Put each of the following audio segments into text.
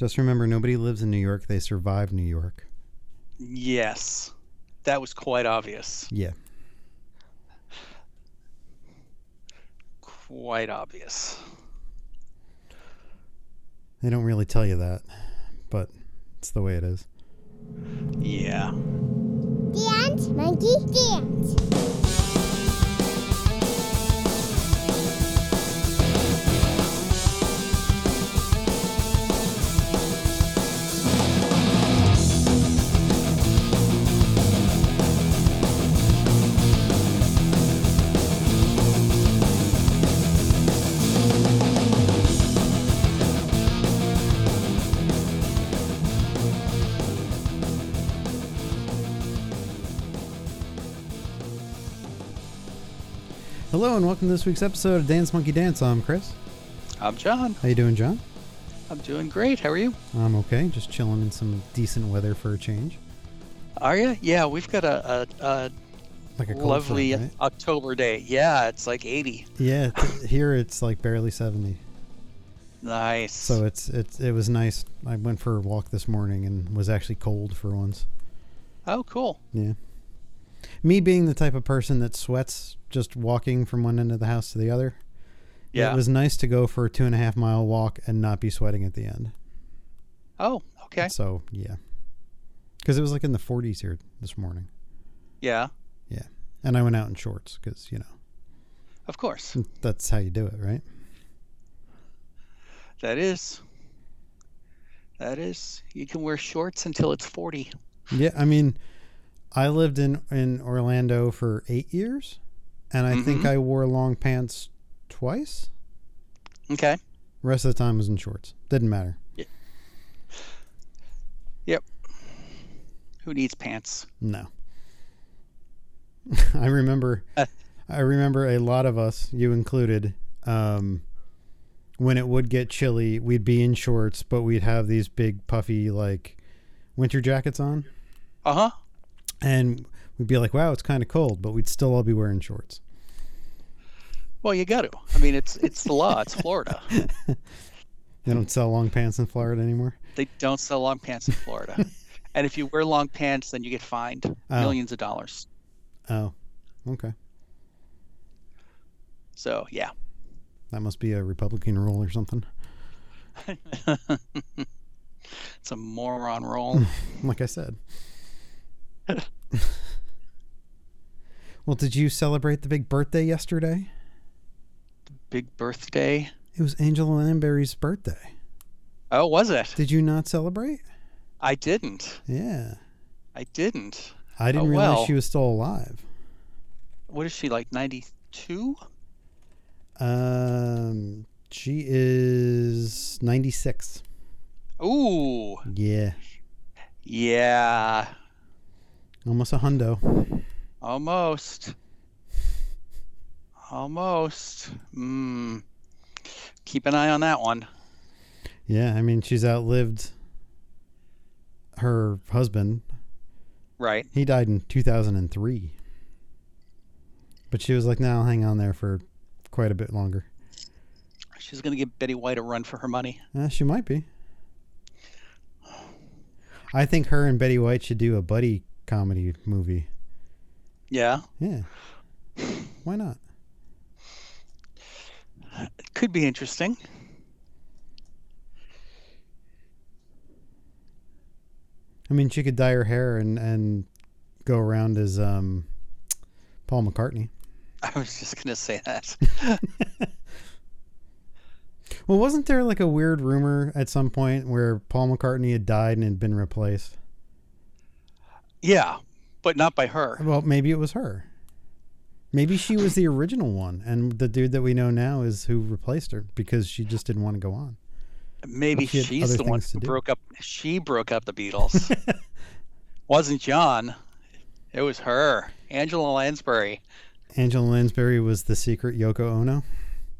Just remember, nobody lives in New York. They survive New York. Yes. That was quite obvious. Yeah. Quite obvious. They don't really tell you that, but it's the way it is. Yeah. Dance, monkey, dance. Hello and welcome to this week's episode of Dance Monkey Dance. I'm Chris. I'm John. How you doing, John? I'm doing great. How are you? I'm okay. Just chilling in some decent weather for a change. Are you? Yeah, we've got a, a, a Like a lovely front, right? October day. Yeah, it's like 80. Yeah, here it's like barely 70. Nice. So it's it's it was nice. I went for a walk this morning and was actually cold for once. oh, cool. Yeah. Me being the type of person that sweats just walking from one end of the house to the other. Yeah. It was nice to go for a two and a half mile walk and not be sweating at the end. oh, okay. So yeah, because it was like in the 40s here this morning, Yeah, Yeah, and I went out in shorts because you know of course. that's how you do it, right? That is. That is. You can wear shorts until it's 40. Yeah, I mean, I lived in in Orlando for eight years, and I think Mhm. I wore long pants twice. Okay. Rest of the time was in shorts. Didn't matter. Yep. Who needs pants? No. I remember Uh. I remember a lot of us, you included, um, when it would get chilly, we'd be in shorts, but we'd have these big puffy like winter jackets on. Uh huh. And we'd be like, Wow, it's kinda cold, but we'd still all be wearing shorts. Well, you got to. I mean, it's it's the law. It's Florida. They don't sell long pants in Florida anymore. They don't sell long pants in Florida. and if you wear long pants, then you get fined Oh. millions of dollars. Oh. Okay. So, yeah. That must be a Republican rule or something. it's a moron rule. Like I said. well, did you celebrate the big birthday yesterday? Big birthday. It was Angela Lansbury's birthday. Oh, was it? Did you not celebrate? I didn't. Yeah. I didn't. I didn't Oh, realize well. she was still alive. What is she like? Ninety-two? Um she is 96. Ooh, Yeah. yeah, Almost a hundo. almost, almost. Mm. Keep an eye on that one. Yeah, I mean she's outlived her husband. Right. He died in 2003. But she was like, "No, I'll hang on there for quite a bit longer." She's gonna give Betty White a run for her money. Yeah, she might be. I think her and Betty White should do a buddy comedy movie. Yeah, Yeah. Why not? it could be interesting. I mean, she could dye her hair and and go around as um Paul McCartney. I was just gonna say that. Well, wasn't there like a weird rumor at some point where Paul McCartney had died and had been replaced? Yeah, but not by her. Well, maybe it was her. Maybe she was the original one, and the dude that we know now is who replaced her because she just didn't want to go on. Maybe She she's the one who do. broke up. She broke up the Beatles. Wasn't John? It was her, Angela Lansbury. Angela Lansbury was the secret Yoko Ono.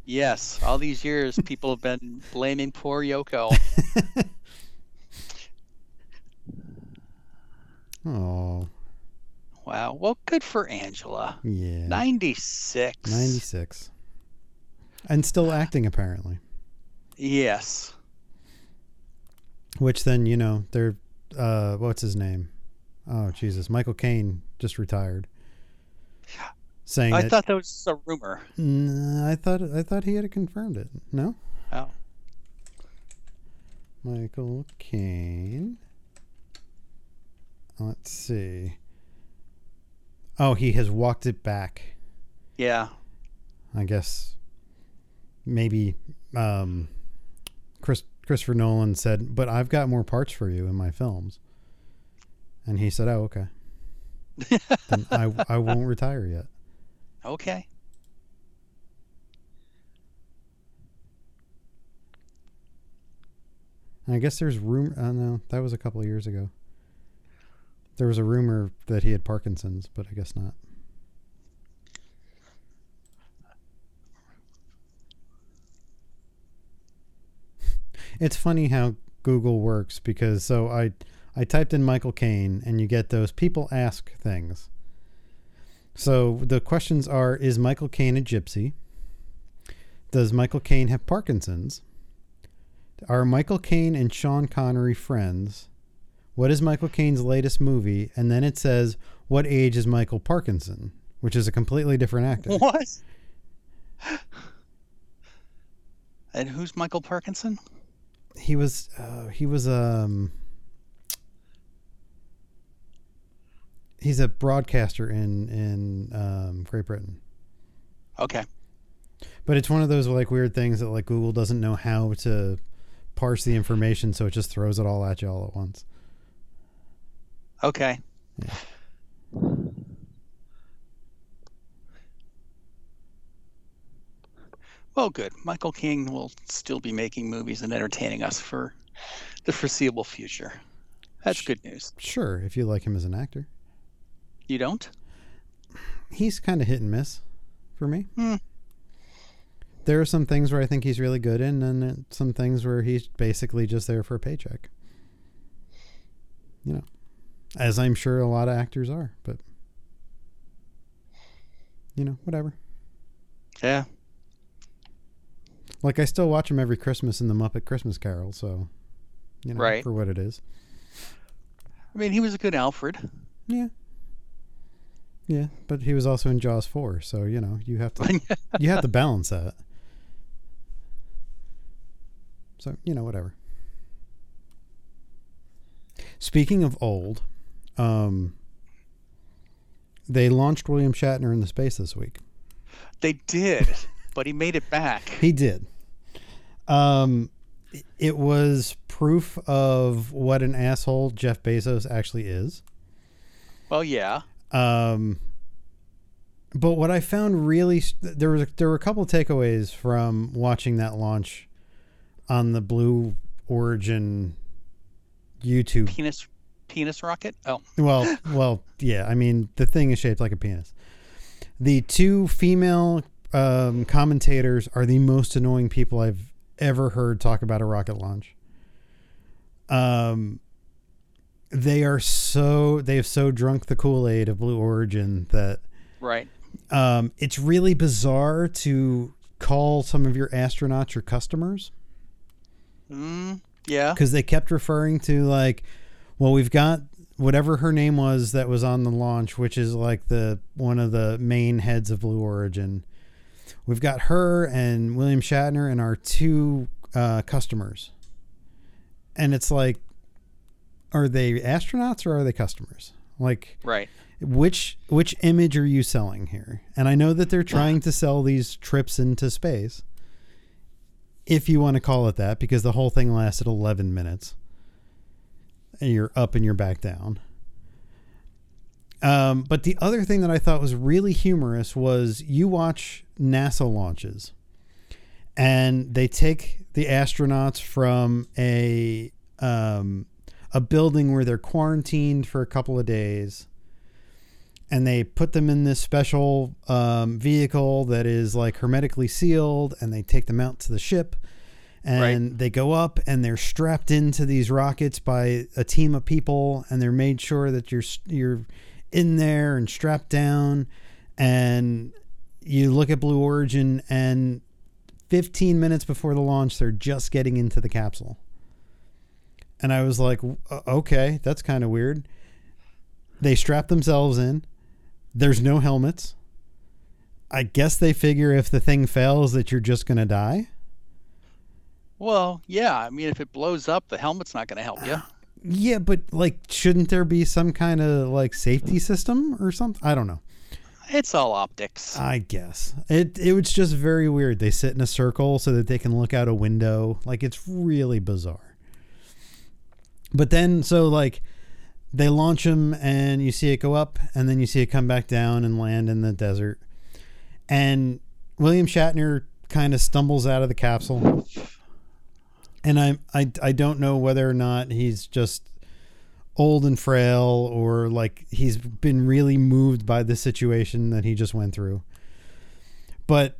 Yes, all these years people have been blaming poor Yoko. Oh, Wow. Well, good for Angela. yeah. 96. 96. And still acting, apparently. Yes. Which then you know they're uh, what's his name? Oh Jesus, Michael Caine just retired. Saying I that, thought that was just a rumor. Nah, I thought I thought he had confirmed it. No, Oh. Michael Caine. Let's see. Oh, he has walked it back. Yeah. I guess maybe um, Chris Christopher Nolan said, "But I've got more parts for you in my films," and he said, "Oh, okay. then I I won't retire yet." Okay. And I guess there's room. Uh, no, that was a couple of years ago. There was a rumor that he had Parkinson's, but I guess not. It's funny how Google works because so I I typed in Michael Caine and you get those people ask things. So the questions are is Michael Caine a gypsy? Does Michael Caine have Parkinson's? Are Michael Caine and Sean Connery friends? What is Michael Caine's latest movie? And then it says, What age is Michael Parkinson? Which is a completely different actor. What? And who's Michael Parkinson? He was uh, he was um he's a broadcaster in in um, Great Britain. Okay. But it's one of those like weird things that like Google doesn't know how to parse the information, so it just throws it all at you all at once. Okay. Well, good. Michael Caine will still be making movies and entertaining us for the foreseeable future. That's good news. Sure, if you like him as an actor. You don't? He's kind of hit and miss for me. Hmm. There are some things where I think he's really good in, and then some things where he's basically just there for a paycheck. You know, as I'm sure a lot of actors are, but you know, whatever. Yeah. Like I still watch him every Christmas in the Muppet Christmas Carol, so you know, Right. for what it is. I mean, he was a good Alfred. Yeah. Yeah, but he was also in Jaws 4, so you know, you have to you have to balance that. So, you know, whatever. Speaking of old, um they launched William Shatner into space this week. They did, but he made it back. He did. Um it was proof of what an asshole Jeff Bezos actually is. Well, yeah. Um, but what I found really there was there were a couple of takeaways from watching that launch on the Blue Origin YouTube. Penis, penis rocket. Oh, Well, well, yeah. I mean, the thing is shaped like a penis. The two female um, commentators are the most annoying people I've ever heard talk about a rocket launch. Um, they are so they have so drunk the Kool Aid of Blue Origin that right. um, it's really bizarre to call some of your astronauts your customers Mm, yeah. because they kept referring to like, well, we've got whatever her name was that was on the launch, which is like the one of the main heads of Blue Origin. We've got her and William Shatner and our two uh, customers, and it's like, are they astronauts or are they customers? Like, Right. which which image are you selling here? And I know that they're trying to sell these trips into space. If you want to call it that because the whole thing lasted 11 minutes. You're up and you're back down. Um, but the other thing that I thought was really humorous was you watch NASA launches and they take the astronauts from a um, a building where they're quarantined for a couple of days and they put them in this special um, vehicle that is like hermetically sealed and they take them out to the ship and they go up and they're strapped into these rockets by a team of people and they're made sure that you're you're in there and strapped down and you look at blue origin and 15 minutes before the launch they're just getting into the capsule and I was like, uh, okay, that's kind of weird. They strap themselves in. There's no helmets. I guess they figure if the thing fails that you're just gonna die. Well, yeah. I mean, if it blows up, the helmet's not going to help you. Yeah, but like, shouldn't there be some kind of like safety system or something? I don't know. It's all optics. I guess it it was just very weird. They sit in a circle so that they can look out a window. Like it's really bizarre. But then so like they launch them, and you see it go up and then you see it come back down and land in the desert. And William Shatner kind of stumbles out of the capsule. And I I I don't know whether or not he's just old and frail or like he's been really moved by the situation that he just went through. But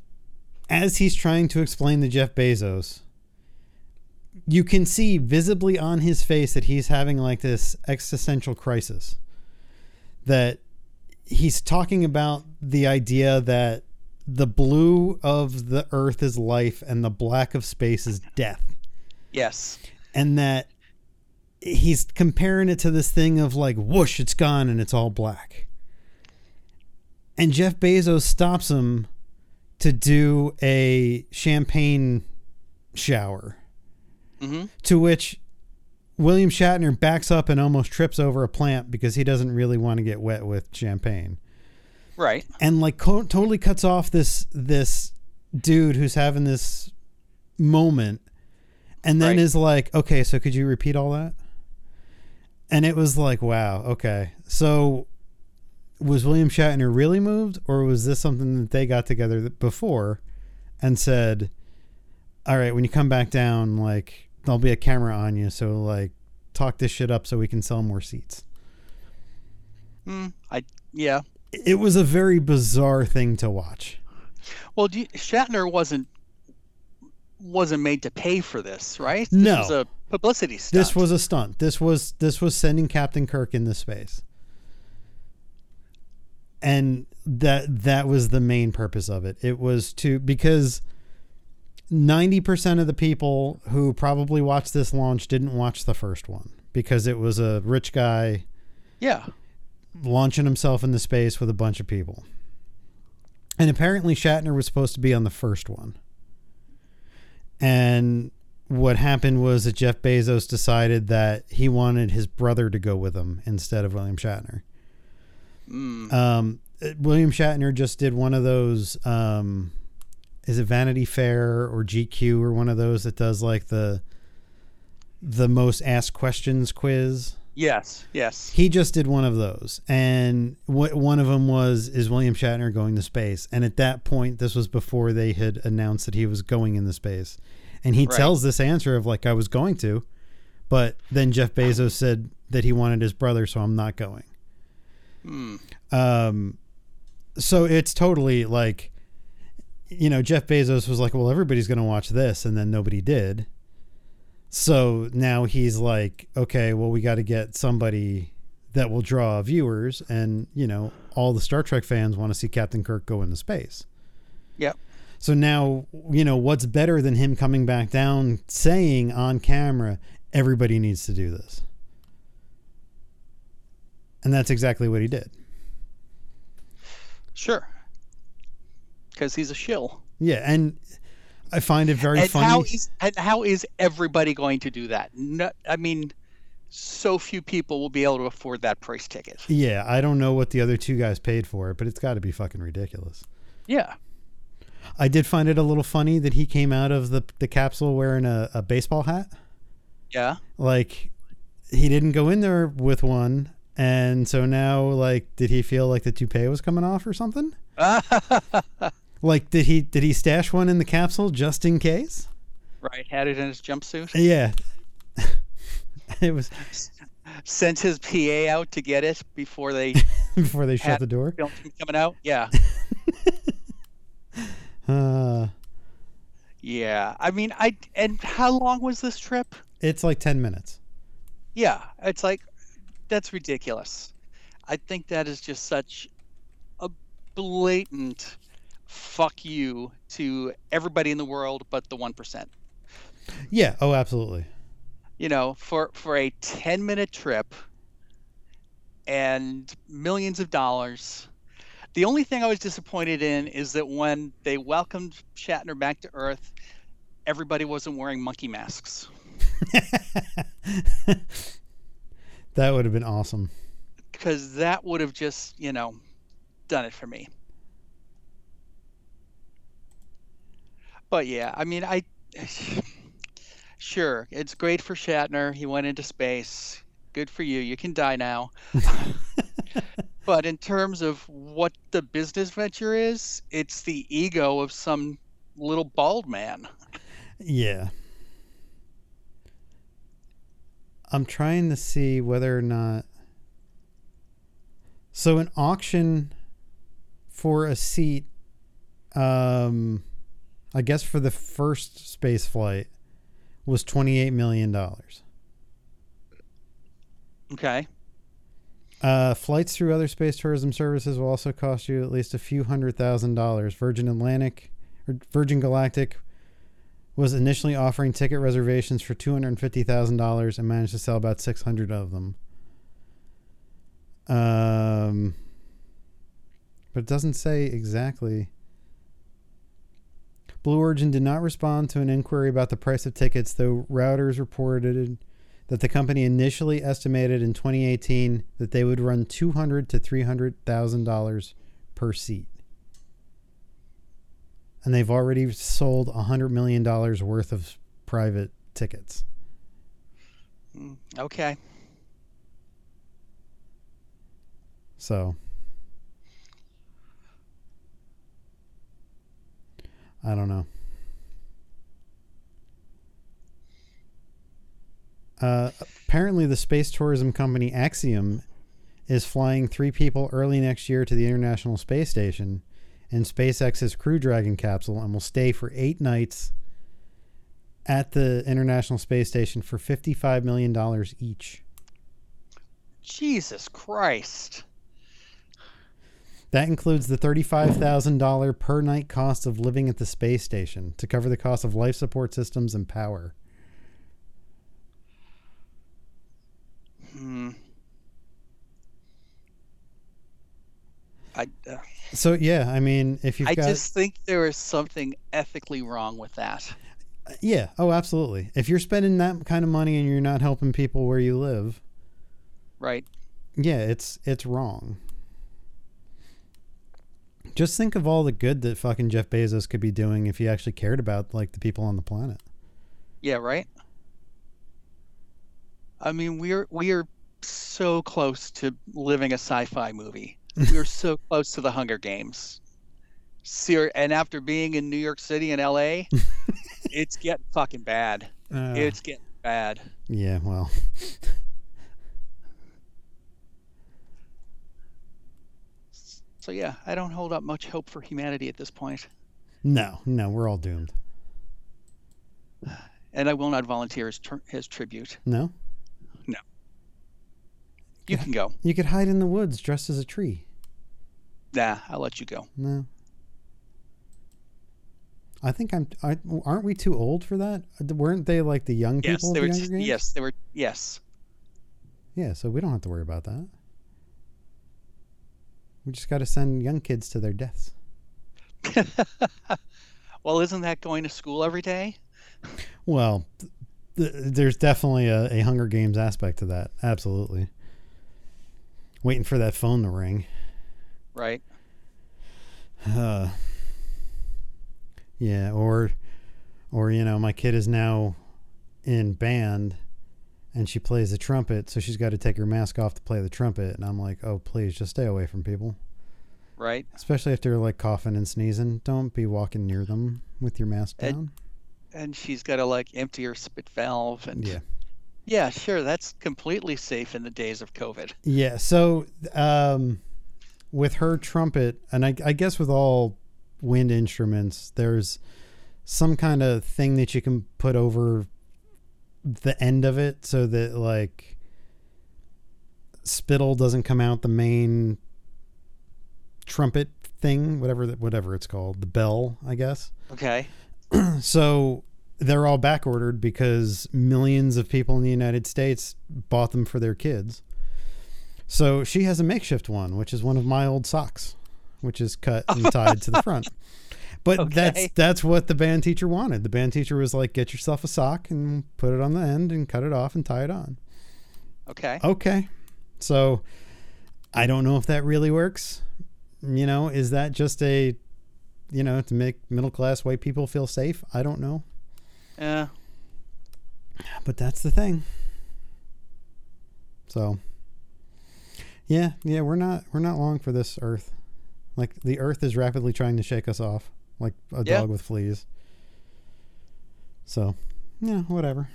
as he's trying to explain to Jeff Bezos, you can see visibly on his face that he's having like this existential crisis. That he's talking about the idea that the blue of the earth is life and the black of space is death yes. and that he's comparing it to this thing of like whoosh it's gone and it's all black and jeff bezos stops him to do a champagne shower hmm to which william shatner backs up and almost trips over a plant because he doesn't really want to get wet with champagne Right. and like co- totally cuts off this this dude who's having this moment and then Right. is like okay so could you repeat all that and it was like wow okay so was william shatner really moved or was this something that they got together before and said all right when you come back down like there'll be a camera on you so like talk this shit up so we can sell more seats Mm, I yeah. it was a very bizarre thing to watch Well, you, Shatner wasn't wasn't made to pay for this, right? This No. was a publicity stunt. This was a stunt. This was this was sending Captain Kirk into space. And that that was the main purpose of it. It was to because 90% of the people who probably watched this launch didn't watch the first one because it was a rich guy yeah. launching himself into space with a bunch of people. And apparently Shatner was supposed to be on the first one. And what happened was that Jeff Bezos decided that he wanted his brother to go with him instead of William Shatner. Mm. Um, William Shatner just did one of those. Um, is it Vanity Fair or GQ or one of those that does like the the most asked questions quiz? Yes. Yes. He just did one of those, and what one of them was is William Shatner going to space. And at that point, this was before they had announced that he was going into space, and he Right. tells this answer of like I was going to, but then Jeff Bezos said that he wanted his brother, so I'm not going. Mm. Um, so it's totally like, you know, Jeff Bezos was like, well, everybody's going to watch this, and then nobody did. So now he's like, okay, well, we got to get somebody that will draw viewers, and you know, all the Star Trek fans want to see Captain Kirk go into space. Yep. So now, you know, what's better than him coming back down saying on camera, everybody needs to do this? And that's exactly what he did. Sure. Because he's a shill. Yeah, and I find it very and funny. how is and how is everybody going to do that? No, I mean, so few people will be able to afford that price ticket. yeah, I don't know what the other two guys paid for it, but it's got to be fucking ridiculous. Yeah. I did find it a little funny that he came out of the the capsule wearing a, a baseball hat. Yeah. Like he didn't go in there with one, and so now like did he feel like the toupee was coming off or something? Like did he did he stash one in the capsule just in case? right. Had it in his jumpsuit. Yeah. it was Sent his PA out to get it before they before they shut the door. coming out. Yeah. Uh, Yeah. I mean, I and how long was this trip? it's like 10 minutes. Yeah, it's like that's ridiculous. I think that is just such a blatant fuck you to everybody in the world but the 1%. Yeah, oh absolutely. you know, for for a 10 minute trip and millions of dollars. The only thing I was disappointed in is that when they welcomed Shatner back to Earth, everybody wasn't wearing monkey masks. that would have been awesome. Because that would have just, you know, done it for me. But yeah, I mean, I sure it's great for Shatner. He went into space. Good for you. You can die now. but in terms of what the business venture is, it's the ego of some little bald man. Yeah. I'm trying to see whether or not. So, an auction for a seat, um, I guess for the first space flight, was $28 million. Okay. Uh, flights through other space tourism services will also cost you at least a few hundred thousand dollars. Virgin Atlantic or Virgin Galactic was initially offering ticket reservations for two hundred fifty thousand dollars and managed to sell about six hundred of them. Um, but it doesn't say exactly. Blue Origin did not respond to an inquiry about the price of tickets, though Reuters reported that the company initially estimated in 2018 that they would run 200 to 300 thousand dollars per seat, and they've already sold 100 million dollars worth of private tickets. Mm, Okay. So I don't know. Uh, apparently, the space tourism company Axiom is flying three people early next year to the International Space Station in SpaceX's Crew Dragon capsule and will stay for eight nights at the International Space Station for $55 million each. Jesus Christ. That includes the $35,000 per night cost of living at the space station to cover the cost of life support systems and power. Hmm. I, uh, So yeah, I mean, if you've I got just think there is something ethically wrong with that. yeah, oh absolutely. If you're spending that kind of money and you're not helping people where you live, Right. yeah, it's it's wrong. Just think of all the good that fucking Jeff Bezos could be doing if he actually cared about like the people on the planet. Yeah, right. I mean, we're we are so close to living a sci-fi movie. We're so close to the Hunger Games. Ser- and after being in New York City and LA, it's getting fucking bad. Uh, It's getting bad. yeah, well, So yeah, I don't hold up much hope for humanity at this point, no, no, we're all doomed. and I will not volunteer his tribute. No, No. You can go. you could hide in the woods dressed as a tree. Nah, I'll let you go. No. I think I'm. I, aren't we too old for that? Weren't they like the young people? Yes, they were. the Younger yes, they were. Yes. Yeah, so we don't have to worry about that. We just got to send young kids to their deaths. well, isn't that going to school every day? Well, th- th- there's definitely a, a Hunger Games aspect to that. Absolutely. Waiting for that phone to ring. Right. Uh, yeah, or, or you know, my kid is now in band, and she plays the trumpet, so she's got to take her mask off to play the trumpet, and I'm like, oh please, just stay away from people, Right. especially if they're like coughing and sneezing. Don't be walking near them with your mask And- down. And she's got to like empty her spit valve and. Yeah. Yeah, sure. That's completely safe in the days of COVID. Yeah. So, um, with her trumpet, and I, I guess with all wind instruments, there's some kind of thing that you can put over the end of it so that like spittle doesn't come out the main trumpet thing, whatever that whatever it's called, the bell, I guess. Okay. so they're all back ordered because millions of people in the United States bought them for their kids. So she has a makeshift one, which is one of my old socks, which is cut and tied to the front. But that's that's what the band teacher wanted. The band teacher was like, "Get yourself a sock and put it on the end and cut it off and tie it on." Okay. Okay. So I don't know if that really works. You know, is that just a you know, to make middle class white people feel safe? I don't know. Yeah. But that's the thing. So Yeah, yeah, we're not we're not long for this earth. Like the earth is rapidly trying to shake us off like a Yeah. dog with fleas. So, yeah, whatever.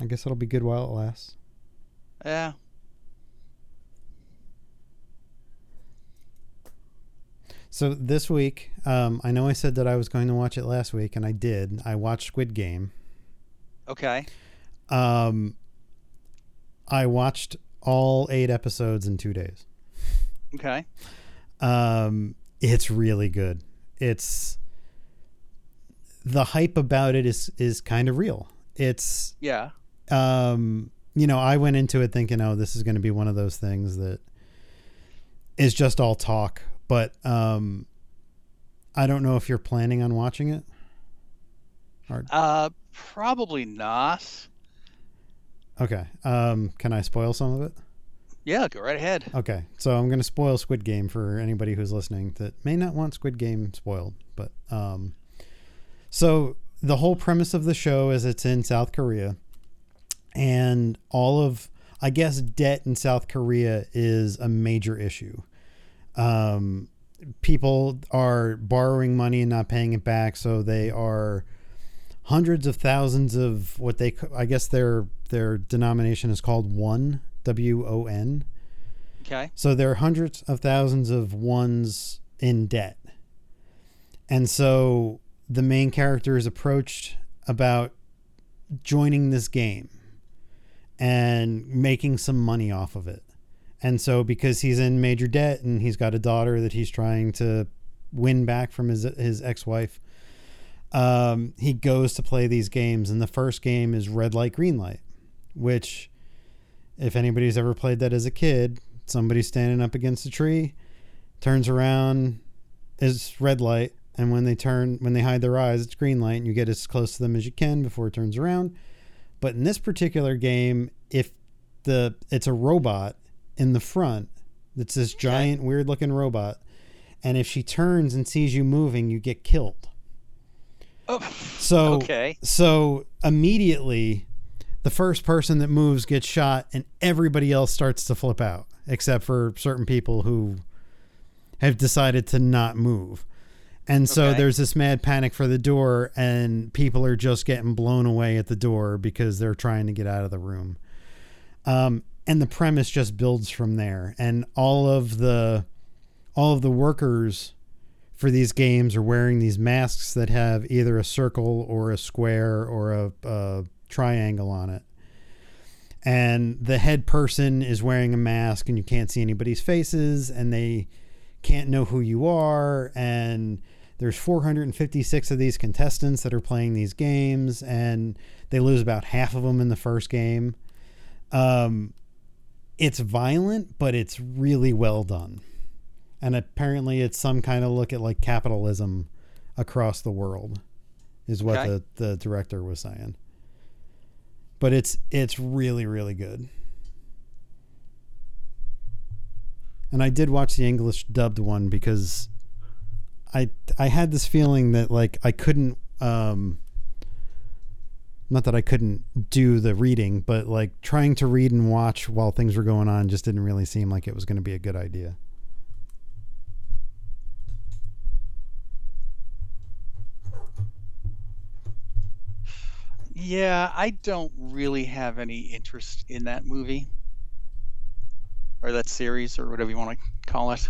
I guess it'll be good while it lasts. Yeah. So this week, um, I know I said that I was going to watch it last week, and I did. I watched Squid Game. Okay. Um, I watched all eight episodes in two days. Okay. Um, it's really good. It's the hype about it is is kind of real. It's Yeah. um, you know, I went into it thinking, oh, this is going to be one of those things that is just all talk. But um, I don't know if you're planning on watching it. Uh, probably not. Okay. Um, can I spoil some of it? Yeah, go right ahead. Okay. So I'm going to spoil Squid Game for anybody who's listening that may not want Squid Game spoiled. But um, so the whole premise of the show is it's in South Korea, and all of I guess debt in South Korea is a major issue. Um, people are borrowing money and not paying it back, so they are hundreds of thousands of what they I guess their their denomination is called one W O N. Okay. So there are hundreds of thousands of ones in debt. And so the main character is approached about joining this game and making some money off of it. And so because he's in major debt and he's got a daughter that he's trying to win back from his his ex-wife, um, he goes to play these games and the first game is red light green light, which if anybody's ever played that as a kid, somebody's standing up against a tree, turns around, is red light, and when they turn, when they hide their eyes, it's green light, and you get as close to them as you can before it turns around. But in this particular game, if the it's a robot in the front, that's this giant, weird looking robot, and if she turns and sees you moving, you get killed. Oh. So Okay. so immediately, the first person that moves gets shot, and everybody else starts to flip out, except for certain people who have decided to not move. And so Okay. there's this mad panic for the door, and people are just getting blown away at the door because they're trying to get out of the room. Um, and the premise just builds from there, and all of the all of the workers for these games are wearing these masks that have either a circle or a square or a, a triangle on it. And the head person is wearing a mask, and you can't see anybody's faces, and they can't know who you are. And there's 456 of these contestants that are playing these games, and they lose about half of them in the first game. Um, it's violent, but it's really well done and apparently it's some kind of look at like capitalism across the world is what Okay. the, the director was saying but it's it's really really good. And i did watch the english dubbed one because i i had this feeling that like i couldn't um not that i couldn't do the reading but like trying to read and watch while things were going on just didn't really seem like it was going to be a good idea Yeah, I don't really have any interest in that movie or that series or whatever you want to call it.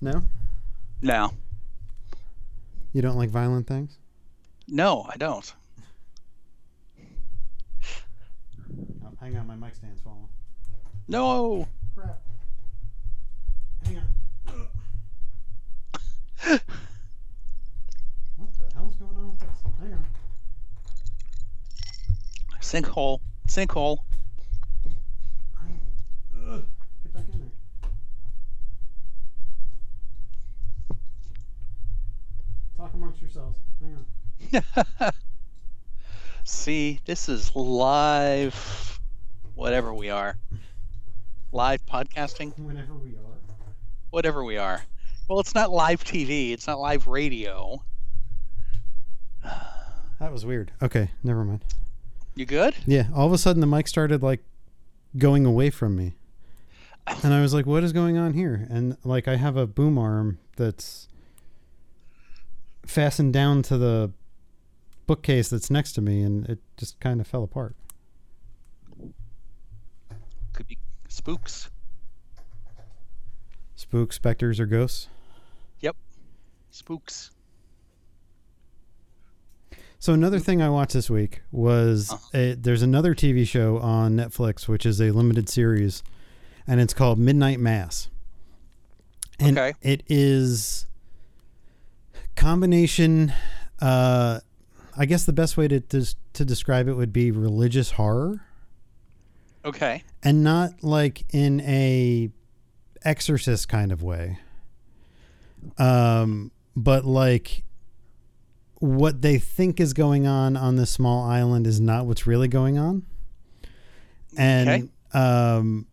no No, You don't like violent things? no, I don't. Oh, hang on, my mic stand's falling. No. Crap. Hang on. what the hell's going on with this? Sinkhole. Sinkhole. Get back in there. Talk amongst yourselves. Hang on. See, this is live, whatever we are. Live podcasting, Whenever we are. whatever we are. Well, it's not live TV, it's not live radio. That was weird. Okay, never mind. You good? Yeah, all of a sudden the mic started like going away from me. And I was like, what is going on here? And like I have a boom arm that's fastened down to the bookcase that's next to me and it just kind of fell apart. Could be spooks. Spooks, specters, or ghosts. Yep. Spooks. So another thing I watched this week was Uh-huh. a, there's another TV show on Netflix which is a limited series, and it's called Midnight Mass. And Okay. it is combination. Uh, I guess the best way to to, to describe it would be religious horror, Okay. and not like in a exorcist kind of way. Um, but like what they think is going on on this small island is not what's really going on. And Okay. um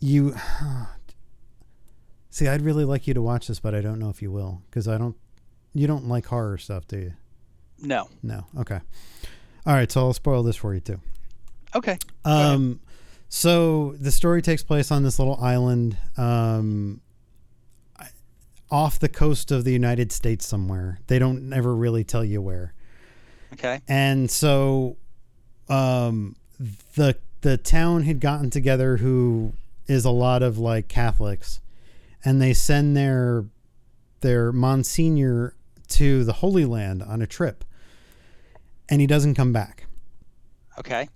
you See, I'd really like you to watch this, but I don't know if you will cuz I don't you don't like horror stuff, do you? No. No. Okay. All right, so I'll spoil this for you too. Okay. Um, so the story takes place on this little island, um, off the coast of the United States somewhere. They don't ever really tell you where. Okay. And so, um, the the town had gotten together, who is a lot of like Catholics, and they send their their Monsignor to the Holy Land on a trip, and he doesn't come back Okay.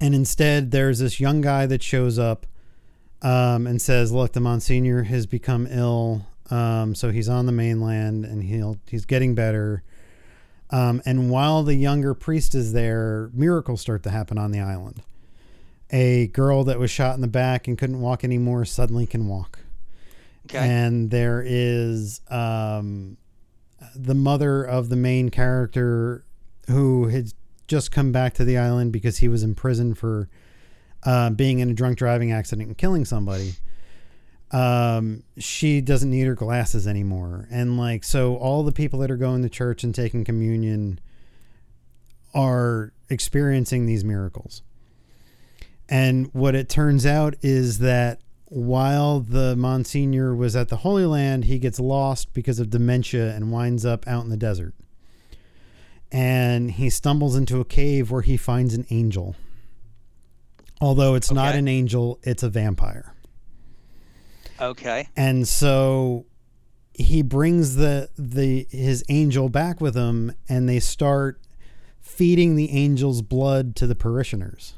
and instead there's this young guy that shows up um, and says, "Look, the Monsignor has become ill, um, so he's on the mainland and he'll he's getting better." Um, and while the younger priest is there, miracles start to happen on the island. A girl that was shot in the back and couldn't walk anymore suddenly can walk. Okay. And there is um, the mother of the main character who had just come back to the island because he was in prison for uh, being in a drunk driving accident and killing somebody. Um, she doesn't need her glasses anymore. And like, so all the people that are going to church and taking communion are experiencing these miracles. And what it turns out is that while the Monsignor was at the Holy Land, he gets lost because of dementia and winds up out in the desert. And he stumbles into a cave where he finds an angel. Although it's not an angel, it's a vampire. Okay. And so he brings the the his angel back with him and they start feeding the angel's blood to the parishioners.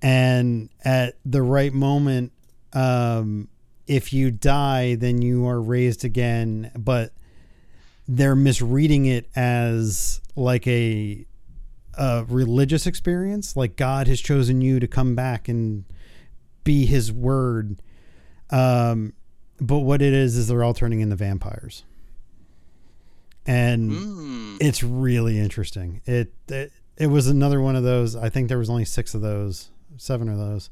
And at the right moment um if you die then you are raised again, but they're misreading it as like a a religious experience, like God has chosen you to come back and be his word um, but what it is is they're all turning into vampires, and Mm. it's really interesting. It, it it was another one of those. I think there was only six of those, seven of those,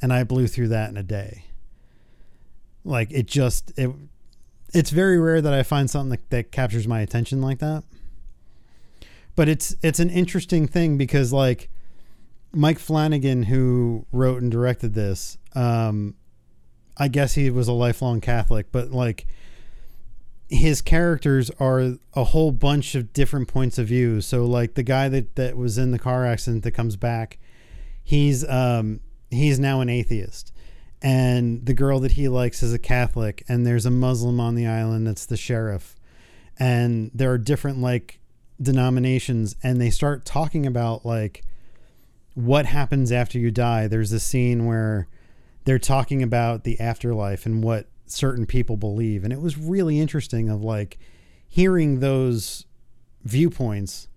and I blew through that in a day. Like it just it. It's very rare that I find something that, that captures my attention like that. But it's it's an interesting thing because like Mike Flanagan, who wrote and directed this, um, I guess he was a lifelong Catholic, but like his characters are a whole bunch of different points of view. So like the guy that that was in the car accident that comes back, he's um he's now an atheist. And the girl that he likes is a Catholic and there's a Muslim on the island that's the sheriff. And there are different like denominations and they start talking about like what happens after you die. There's a scene where they're talking about the afterlife and what certain people believe. And it was really interesting of like hearing those viewpoints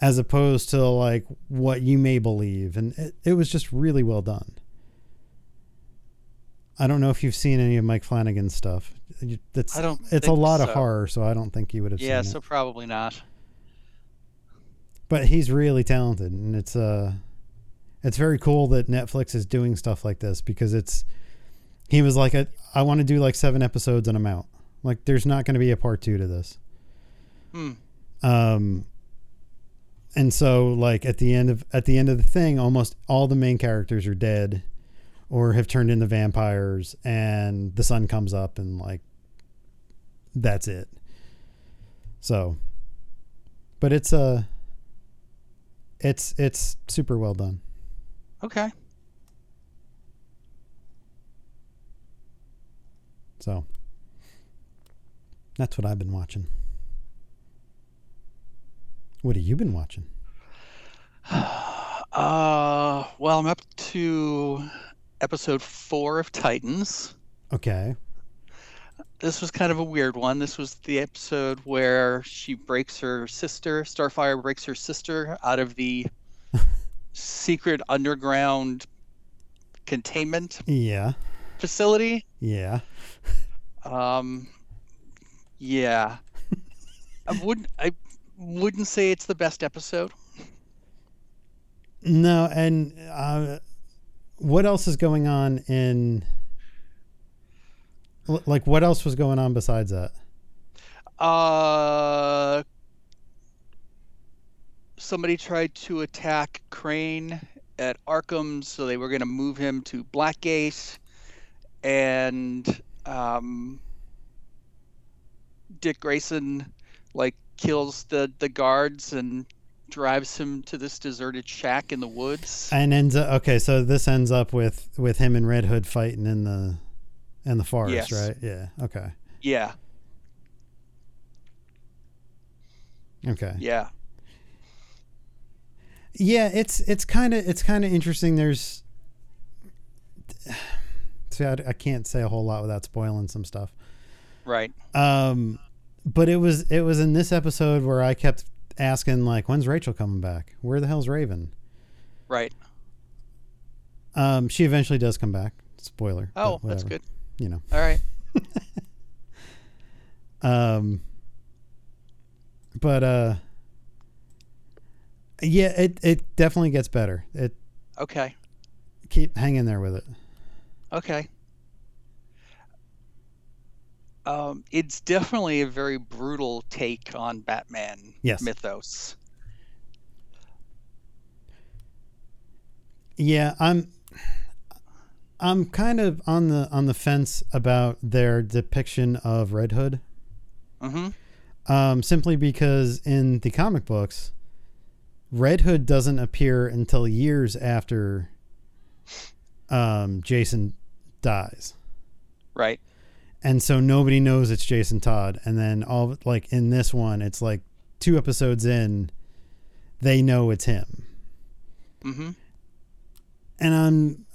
as opposed to like what you may believe. And it, it was just really well done. I don't know if you've seen any of mike flanagan's stuff. It's I don't it's a lot of horror so i don't think you would have Yeah, so it. probably not. but he's really talented and it's uh it's very cool that netflix is doing stuff like this because it's he was like I, I want to do like seven episodes and i'm out. Like there's not going to be a part two to this. Hmm. um and so like at the end of at the end of the thing almost all the main characters are dead or have turned into vampires and the sun comes up and like that's it. So but it's uh it's it's super well done Okay. so that's what i've been watching what have you been watching Uh, well, I'm up to episode four of Titans. okay This was kind of a weird one. This was the episode where she breaks her sister, Starfire breaks her sister out of the secret underground containment yeah facility. yeah Um, yeah, I wouldn't. I wouldn't say it's the best episode. No, and uh, what else is going on in? Like, what else was going on besides that? Uh, somebody tried to attack Crane at Arkham, so they were going to move him to Blackgate, and um, Dick Grayson like kills the the guards and drives him to this deserted shack in the woods. And ends up okay. So this ends up with with him and Red Hood fighting in the in the forest, Yes. right? Yeah. Okay. Yeah, Okay. yeah. Yeah, it's it's kind of it's kind of interesting. There's see, I, I can't say a whole lot without spoiling some stuff. Right. Um, but it was it was in this episode where I kept asking like, when's Rachel coming back? Where the hell's Raven? Right. Um, she eventually does come back. Spoiler. Oh, that's good. You know. All right. Um, but uh, yeah, it it definitely gets better. It Okay. keep hanging there with it. Okay. Um, it's definitely a very brutal take on Batman Yes. mythos. Yeah, I'm I'm kind of on the on the fence about their depiction of Red Hood. Mm-hmm. Um, simply because in the comic books, Red Hood doesn't appear until years after um, Jason dies. Right. And so nobody knows it's Jason Todd. And then all like in this one, it's like two episodes in, they know it's him. Mm-hmm. And I'm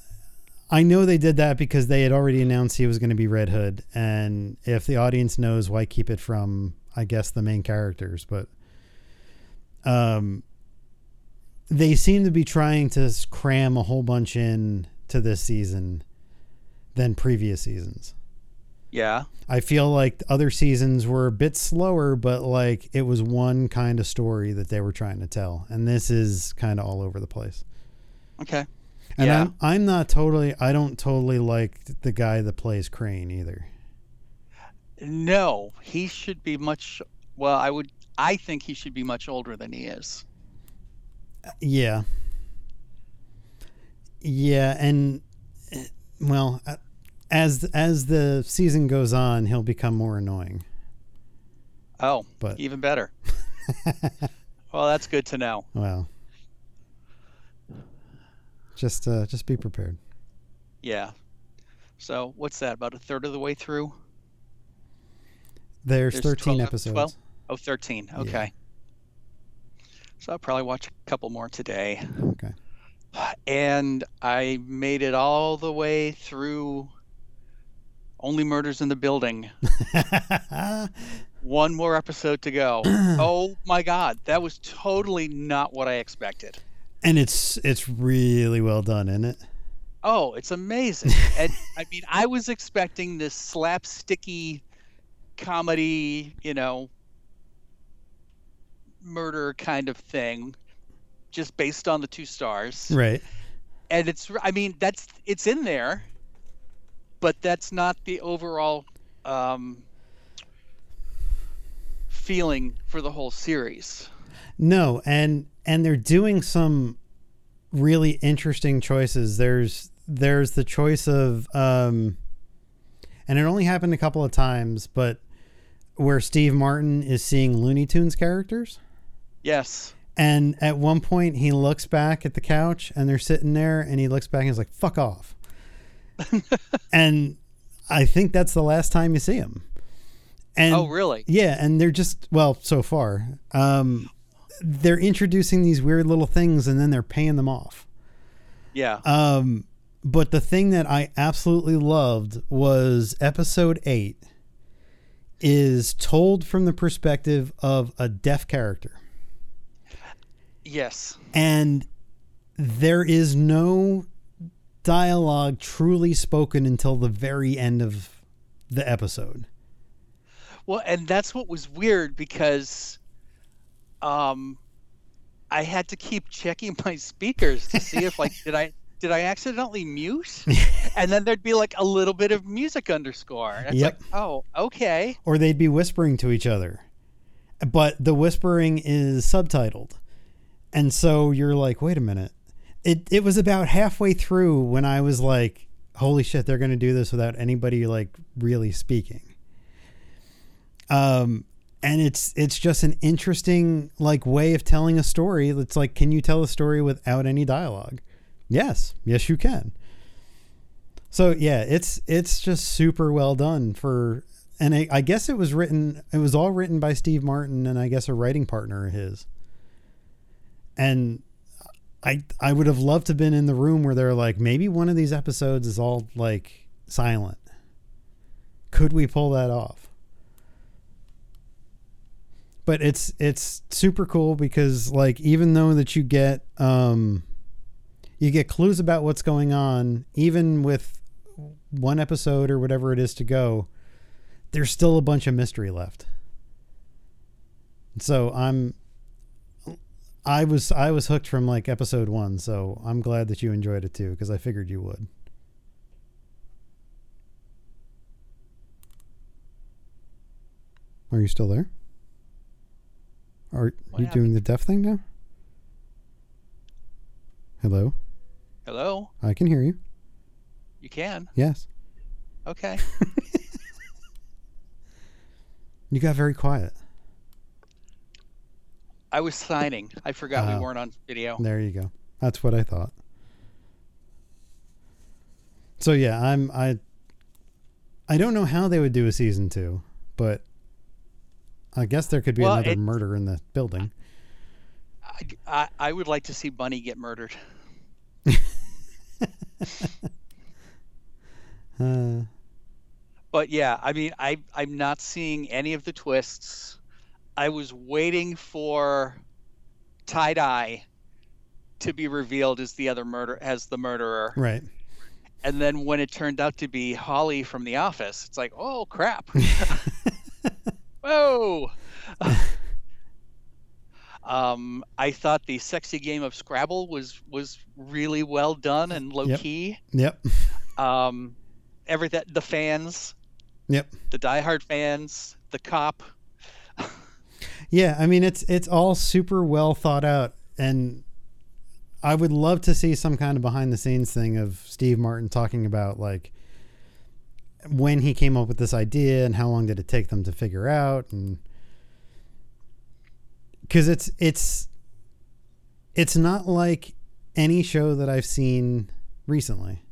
I know they did that because they had already announced he was going to be Red Hood and if the audience knows why keep it from I guess the main characters, but um they seem to be trying to cram a whole bunch in to this season than previous seasons. Yeah. I feel like other seasons were a bit slower, but like it was one kind of story that they were trying to tell, and this is kind of all over the place. Okay. And Yeah. I'm I'm not totally I don't totally like the guy that plays Crane either. No, he should be much. Well, I would. I think he should be much older than he is. Yeah. Yeah, and well, uh, as as the season goes on, he'll become more annoying. Oh, But- even better. well, that's good to know. Well, just uh, just be prepared. Yeah. So what's that? About a third of the way through? There's, There's 13 12 episodes. 12? Oh, 13. Okay. So I'll probably watch a couple more today. Okay. And I made it all the way through Only Murders in the Building, One more episode to go. oh my god, that was totally not what I expected. And it's it's really well done, isn't it? Oh, it's amazing. and I mean, I was expecting this slapsticky comedy, you know, murder kind of thing just based on the two stars. Right. And it's I mean, that's it's in there, but that's not the overall um feeling for the whole series. No, and and they're doing some really interesting choices. There's there's the choice of um and it only happened a couple of times, but where Steve Martin is seeing Looney Tunes characters. Yes. And at one point he looks back at the couch and they're sitting there and he looks back and he's like, fuck off. and I think that's the last time you see him. And oh, really? yeah, and they're just well, so far. Um they're introducing these weird little things and then they're paying them off. Yeah. Um, but the thing that I absolutely loved was episode eight is told from the perspective of a deaf character. Yes. And there is no dialogue truly spoken until the very end of the episode. Well, and that's what was weird because um I had to keep checking my speakers to see if like did I did I accidentally mute? and then there'd be like a little bit of music underscore. And it's Yep. like, oh, okay. Or they'd be whispering to each other. But the whispering is subtitled. And so you're like, wait a minute. It it was about halfway through when I was like, holy shit, they're gonna do this without anybody like really speaking. Um and it's it's just an interesting like way of telling a story. It's like, can you tell a story without any dialogue? Yes, yes you can. So yeah, it's it's just super well done for, and I, I guess it was written. It was all written by Steve Martin, and I guess a writing partner of his. And I I would have loved to have been in the room where they're like, maybe one of these episodes is all like silent. Could we pull that off? But it's it's super cool because like even though that you get um you get clues about what's going on even with one episode or whatever it is to go there's still a bunch of mystery left so i'm i was i was hooked from like episode one so i'm glad that you enjoyed it too because i figured you would. Are you still there? Are What you doing the deaf thing now? Hello? Hello? i can hear you. You can. yes. Okay. you got very quiet I was signing. I forgot Oh. we weren't on video. There you go. That's what I thought. So yeah, I'm I I don't know how they would do a season 2, but I guess there could be Well, another it- murder in the building. I, I, I would like to see Bunny get murdered. Uh, But yeah, I mean, I I'm not seeing any of the twists. I was waiting for tie dye to be revealed as the other murder as the murderer, right. and then when it turned out to be Holly from The Office, it's like, oh crap! Whoa. um, I thought the sexy game of Scrabble was was really well done and low Yep. key. Yep. Um, everything the fans, Yep. the diehard fans, the cop. Yeah, I mean it's it's all super well thought out and I would love to see some kind of behind the scenes thing of Steve Martin talking about like when he came up with this idea and how long did it take them to figure out and cuz it's it's it's not like any show that I've seen recently.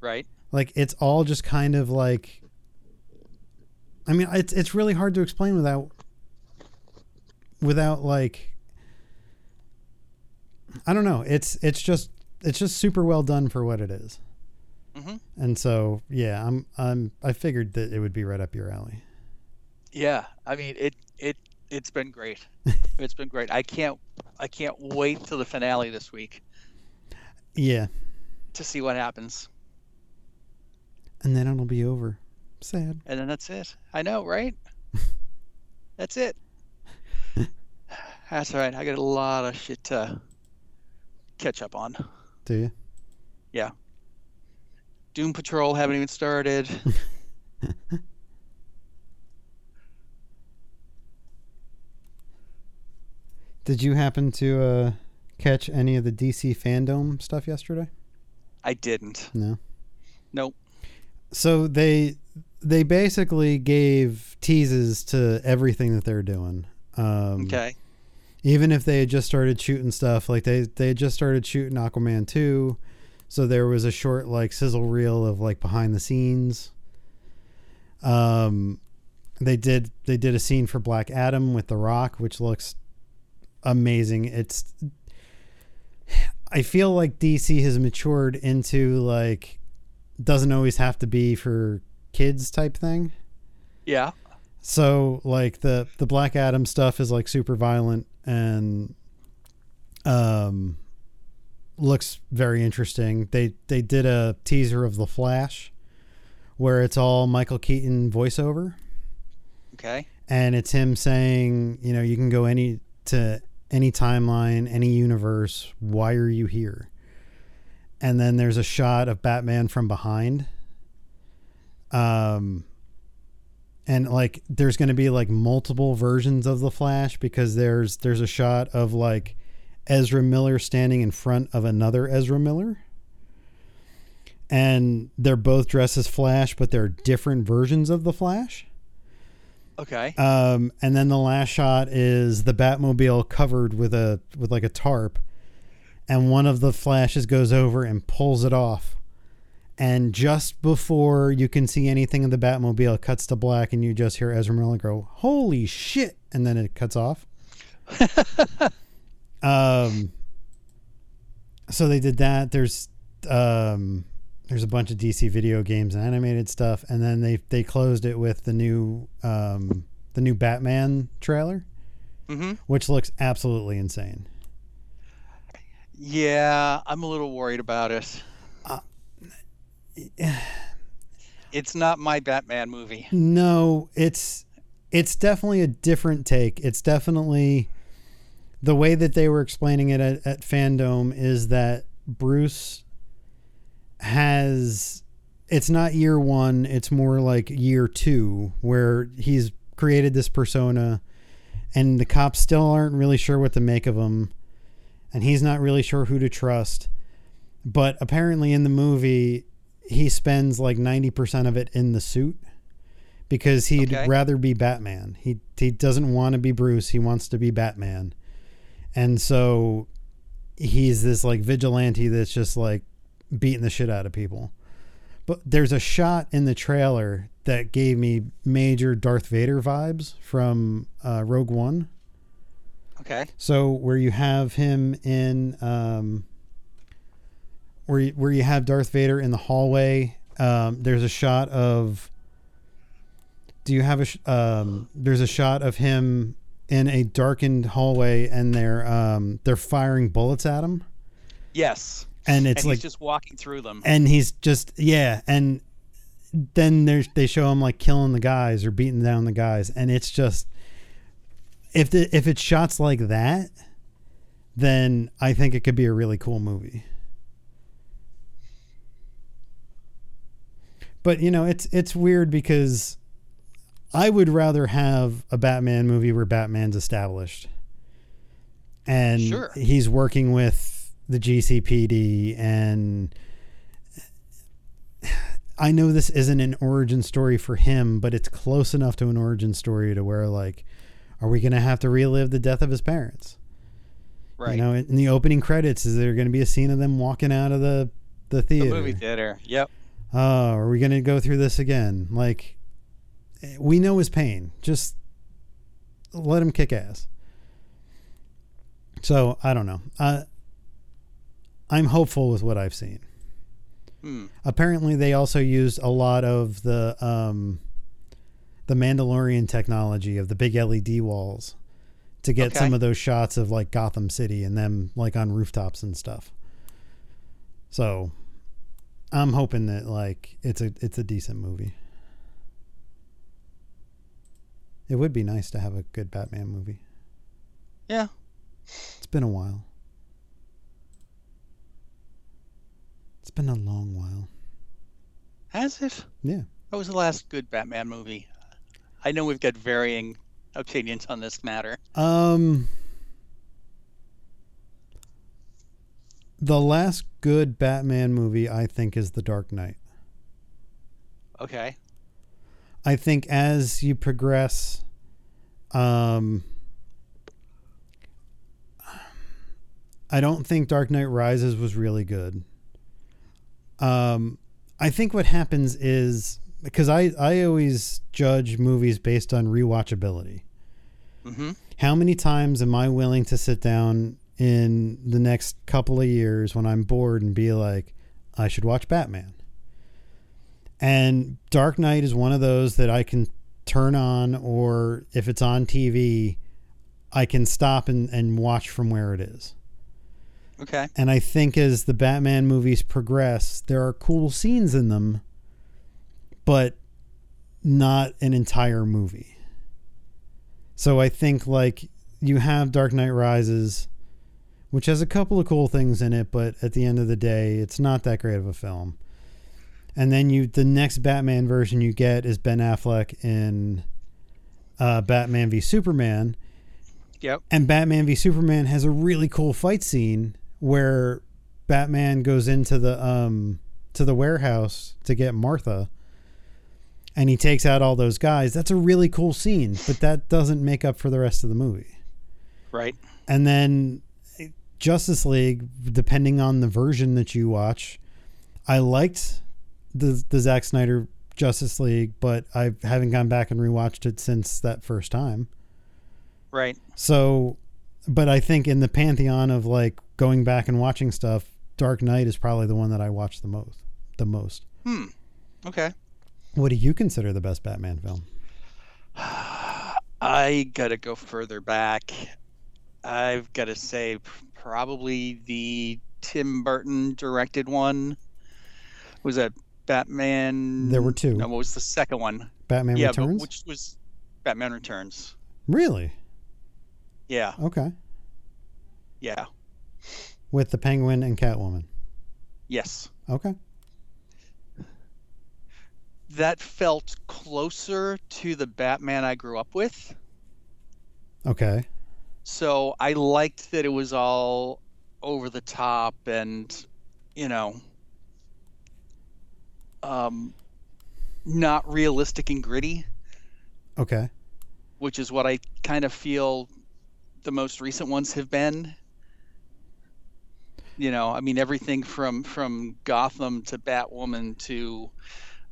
right? Like it's all just kind of like I mean it's it's really hard to explain without without like I don't know. It's it's just it's just super well done for what it is. Mhm. And so, yeah, I'm I'm I figured that it would be right up your alley. Yeah, I mean it it it's been great. it's been great. I can't I can't wait till the finale this week Yeah, to see what happens. and then it'll be over. Sad. And then that's it. I know, right? that's it. That's all right. I got a lot of shit to catch up on. Do you? Yeah. Doom Patrol haven't even started. Did you happen to uh, catch any of the DC fandom stuff yesterday? I didn't. No. Nope. So they they basically gave teases to everything that they're doing. Um, Okay. Even if they had just started shooting stuff, like they they had just started shooting Aquaman two, so there was a short like sizzle reel of like behind the scenes. Um, they did they did a scene for Black Adam with The Rock, which looks amazing. It's I feel like DC has matured into like doesn't always have to be for kids type thing. Yeah. So like the the Black Adam stuff is like super violent and um looks very interesting. They they did a teaser of The Flash where it's all Michael Keaton voiceover Okay. and it's him saying, you know, you can go any to any timeline, any universe. Why are you here? And then there's a shot of Batman from behind. Um, and like there's going to be like multiple versions of the Flash because there's there's a shot of like Ezra Miller standing in front of another Ezra Miller. And they're both dressed as Flash, but they're different versions of the Flash. Okay. Um, and then the last shot is the Batmobile covered with a with like a tarp, and one of the flashes goes over and pulls it off. And just before you can see anything of the Batmobile, it cuts to black, and you just hear Ezra Miller go, "Holy shit!" and then it cuts off. um, so they did that. There's um, there's a bunch of DC video games and animated stuff, and then they they closed it with the new um, the new Batman trailer, hmm which looks absolutely insane. Yeah, I'm a little worried about it. It's not my Batman movie. No, it's it's definitely a different take. It's definitely the way that they were explaining it at, at Fandom is that Bruce has it's not year one, it's more like year two, where he's created this persona and the cops still aren't really sure what to make of him and he's not really sure who to trust. But apparently in the movie he spends like 90% of it in the suit because he'd Okay. rather be Batman. He he doesn't want to be Bruce, he wants to be Batman. And so he's this like vigilante that's just like beating the shit out of people. But there's a shot in the trailer that gave me major Darth Vader vibes from uh, Rogue One. Okay. So where you have him in, um, where you, where you have Darth Vader in the hallway, um, there's a shot of. Do you have a? sh- Um, there's a shot of him in a darkened hallway, and they're um, they're firing bullets at him, Yes. and it's and like he's just walking through them. and he's just yeah and then there's they show him like killing the guys or beating down the guys and it's just if the if it's shots like that then i think it could be a really cool movie but you know it's it's weird because i would rather have a batman movie where batman's established and Sure. he's working with the GCPD and I know this isn't an origin story for him, but it's close enough to an origin story to where like are we going to have to relive the death of his parents? right. You know, in the opening credits is there going to be a scene of them walking out of the the the theater? movie theater. Yep. Oh, are we going to go through this again? Like we know his pain. Just let him kick ass. So, I don't know. Uh, I'm hopeful with what I've seen. Hmm. apparently they also used a lot of the um, the the Mandalorian technology of the big LED walls to get Okay. some of those shots of like Gotham City and them like on rooftops and stuff. So I'm hoping that like it's a it's a decent movie. It would be nice to have a good Batman movie. Yeah. It's been a while. It's been a long while. Has it? Yeah. What was the last good Batman movie? I know we've got varying opinions on this matter. Um The last good Batman movie I think is The Dark Knight. Okay. I think as you progress um I don't think Dark Knight Rises was really good. Um I think what happens is because I I always judge movies based on rewatchability. Mm-hmm. How many times am I willing to sit down in the next couple of years when I'm bored and be like, I should watch Batman? And Dark Knight is one of those that I can turn on, or if it's on TV, I can stop and, and watch from where it is. Okay. And I think as the Batman movies progress, there are cool scenes in them, but not an entire movie. So I think like you have Dark Knight Rises, which has a couple of cool things in it, but at the end of the day, it's not that great of a film. And then you the next Batman version you get is Ben Affleck in uh, Batman v Superman, Yep. and Batman v Superman has a really cool fight scene where Batman goes into the um to the warehouse to get Martha and he takes out all those guys. That's a really cool scene, but that doesn't make up for the rest of the movie. Right. And then Justice League, depending on the version that you watch, I liked the the Zack Snyder Justice League, but I haven't gone back and rewatched it since that first time. Right. So, but I think in the pantheon of like going back and watching stuff, Dark Knight is probably the one that I watch the most. The most. Hmm. Okay. What do you consider the best Batman film? I gotta go further back. I've got to say, probably the Tim Burton directed one. Was that Batman? There were two. No, what was the second one? Batman yeah, Returns. but which was Batman Returns. Really? Yeah, Okay. yeah, With the Penguin and Catwoman. yes. Okay. That felt closer to the Batman I grew up with. Okay. So I liked that it was all over the top and, you know, um, not realistic and gritty, Okay. which is what I kind of feel the most recent ones have been. You know, I mean everything from from Gotham to Batwoman to,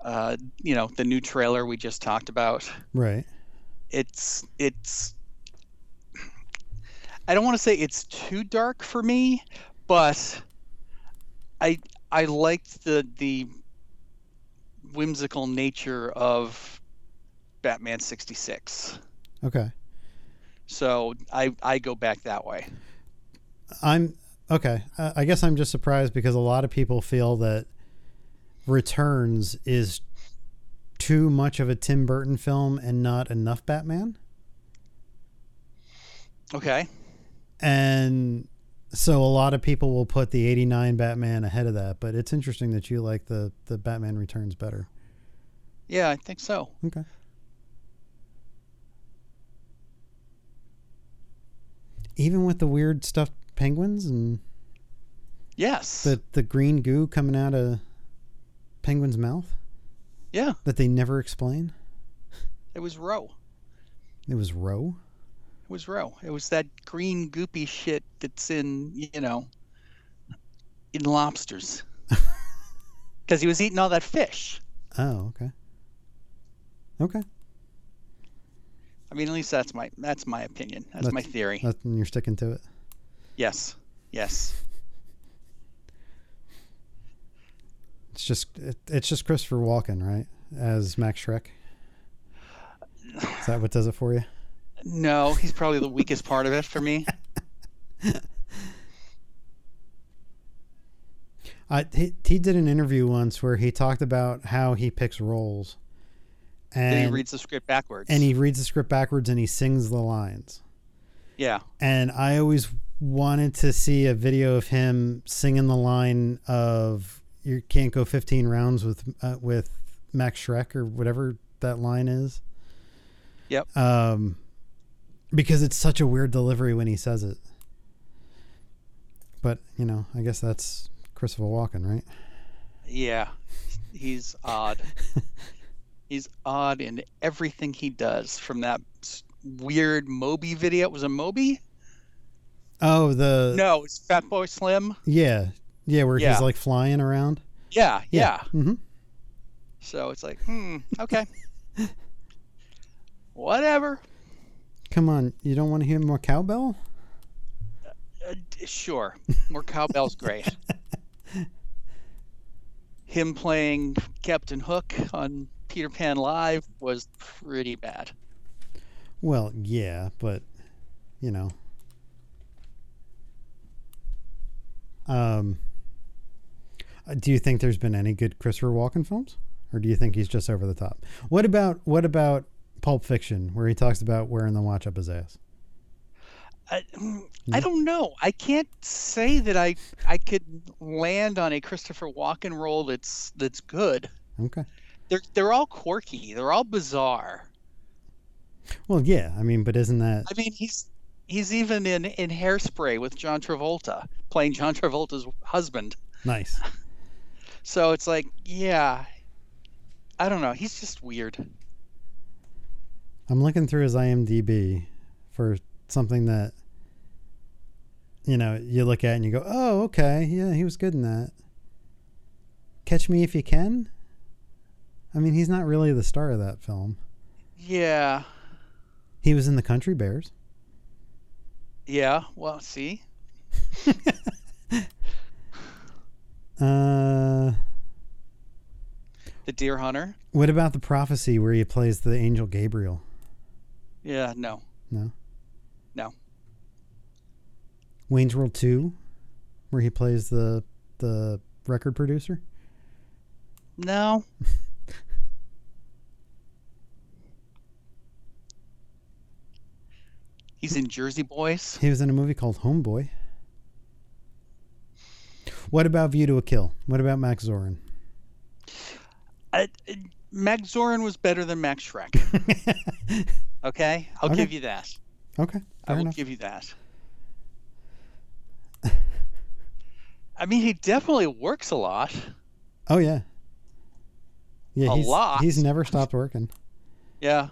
uh, you know, the new trailer we just talked about. Right. it's it's I don't want to say it's too dark for me, but I I liked the the whimsical nature of Batman 66. Okay. So I I go back that way. I'm okay. I I guess I'm just surprised because a lot of people feel that Returns is too much of a Tim Burton film and not enough Batman. Okay. And so a lot of people will put the 89 Batman ahead of that, but it's interesting that you like the the Batman Returns better. Yeah, I think so. Okay. Even with the weird stuffed penguins and Yes. the the green goo coming out of penguin's mouth yeah, that they never explain. it was Roe. It was roe. Was Roe. It was that green goopy shit that's in, you know, in lobsters. Cuz he was eating all that fish. Oh, okay. Okay. I mean, at least that's my that's my opinion. That's, my That's- theory. That, you're sticking to it. yes, yes, It's just it, it's just Christopher Walken, right? As Max Shreck. Is that what does it for you? No, he's probably the weakest part of it for me. Uh, he, he did an interview once where he talked about how he picks roles, Then he reads the script backwards. and he reads the script backwards and he sings the lines. yeah. And I always wanted to see a video of him singing the line of "You can't go 15 rounds with uh, with Max Shreck" or whatever that line is. Yep. Um, because it's such a weird delivery when he says it. But you know, I guess that's Christopher Walken, right? Yeah. He's odd. he's odd in everything he does from that weird Moby video. It was a Moby? Oh, the No, it's Fatboy Slim. yeah, yeah, where Yeah. he's like flying around. Yeah, yeah. mm-hmm So it's like, hmm, okay. Whatever. Come on, you don't want to hear more cowbell? Uh, sure. More cowbell's great. Him playing Captain Hook on Peter Pan Live was pretty bad. Well, yeah, but you know. Um uh, do you think there's been any good Christopher Walken films or do you think he's just over the top? What about what about Pulp Fiction where he talks about wearing the watch up his ass? I, I don't know. I can't say that I I could land on a Christopher Walken role that's that's good. Okay. They're they're all quirky. They're all bizarre. Well, yeah, I mean, but isn't that I mean, he's he's even in in Hairspray with John Travolta playing John Travolta's husband. nice? So it's like, yeah, I don't know. He's just weird. I'm looking through his IMDb for something that you know you look at and you go, "Oh, okay, yeah, he was good in that." Catch Me If You Can. I mean, he's not really the star of that film. Yeah, He was in The Country Bears. yeah. Well, see, Uh, the Deer Hunter. what about The Prophecy, where he plays the angel Gabriel? Yeah, no, No. No. Wayne's World Two, where he plays the the record producer. no. He's in Jersey Boys. He was in a movie called Homeboy. What about View to a Kill? What about Max Zorin? I- Max Zorin was better than Max Shreck. Okay, I'll Okay. give you that. okay, I will enough. give you that. I mean, he definitely works a lot. Oh yeah, yeah. A he's, lot. He's never stopped working. Yeah.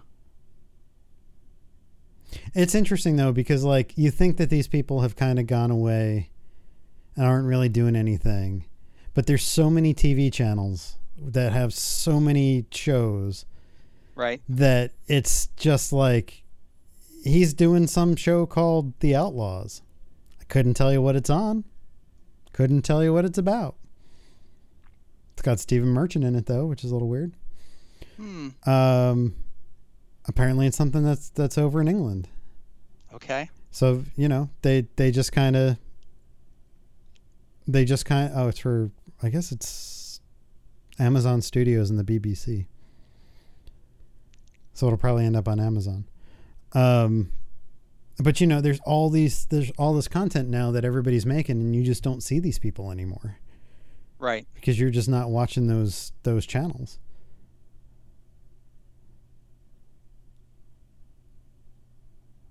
It's interesting though because like you think that these people have kind of gone away and aren't really doing anything, but there's so many TV channels that have so many shows Right. that it's just like he's doing some show called The Outlaws. I couldn't tell you what it's on. Couldn't tell you what it's about. It's got Stephen Merchant in it though, which is a little weird. Hmm. Um, apparently it's something that's that's over in England. Okay. So you know they they just kind of they just kind of oh it's for I guess it's Amazon Studios and the BBC. So it'll probably end up on Amazon. Um, but you know there's all these there's all this content now that everybody's making and you just don't see these people anymore Right. because you're just not watching those those channels.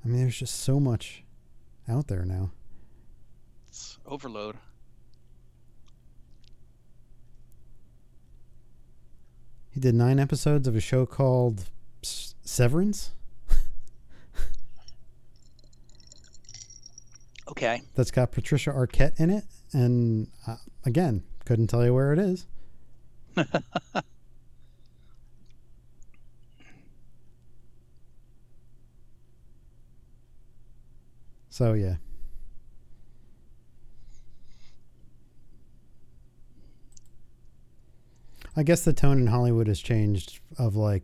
I mean, there's just so much out there now. It's overload. He did nine episodes of a show called Severance. Okay. That's got Patricia Arquette in it, and uh, again, couldn't tell you where it is. so yeah, I guess the tone in Hollywood has changed. Of like,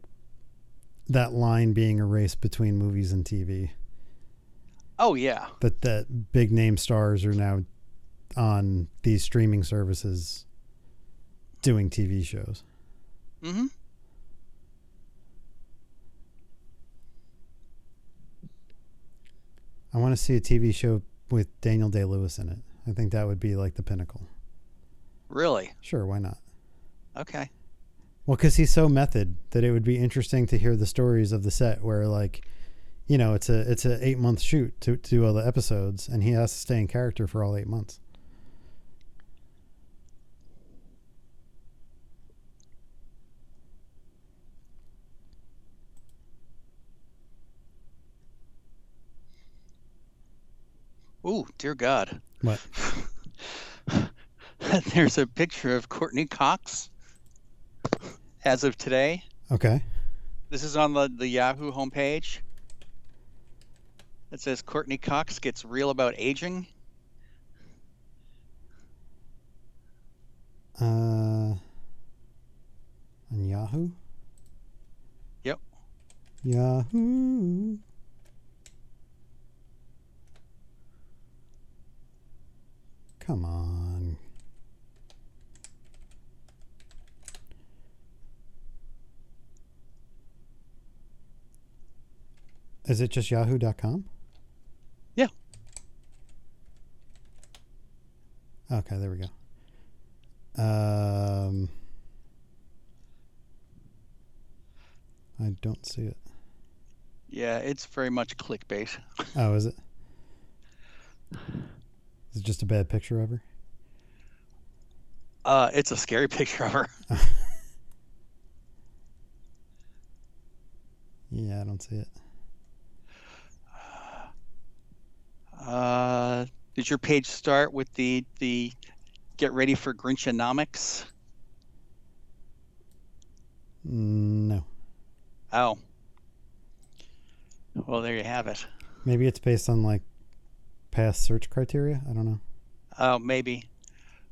that line being erased between movies and TV. Oh yeah. That that big name stars are now on these streaming services doing TV shows. Mm-hmm. I want to see a TV show with Daniel Day Lewis in it. I think that would be like the pinnacle. Really? Sure, why not? Okay. Well, because he's so method that it would be interesting to hear the stories of the set where, like, you know, it's a it's a eight month shoot to, to do all the episodes, and he has to stay in character for all eight months. Oh, dear God. What? There's a picture of Courteney Cox as of today. Okay. This is on the, the Yahoo homepage. It says Courteney Cox gets real about aging. Uh, on Yahoo. Yep. Yahoo. Come on. Is it just yahoo.com? Yeah. Okay, there we go. Um, I don't see it. Yeah, it's very much clickbait. Oh, is it? Is it just a bad picture of her? Uh, it's a scary picture of her. Yeah, I don't see it. Uh, did your page start with the the get ready for Grinchonomics? No. Oh. Well, there you have it. Maybe it's based on like past search criteria. I don't know. Oh, maybe.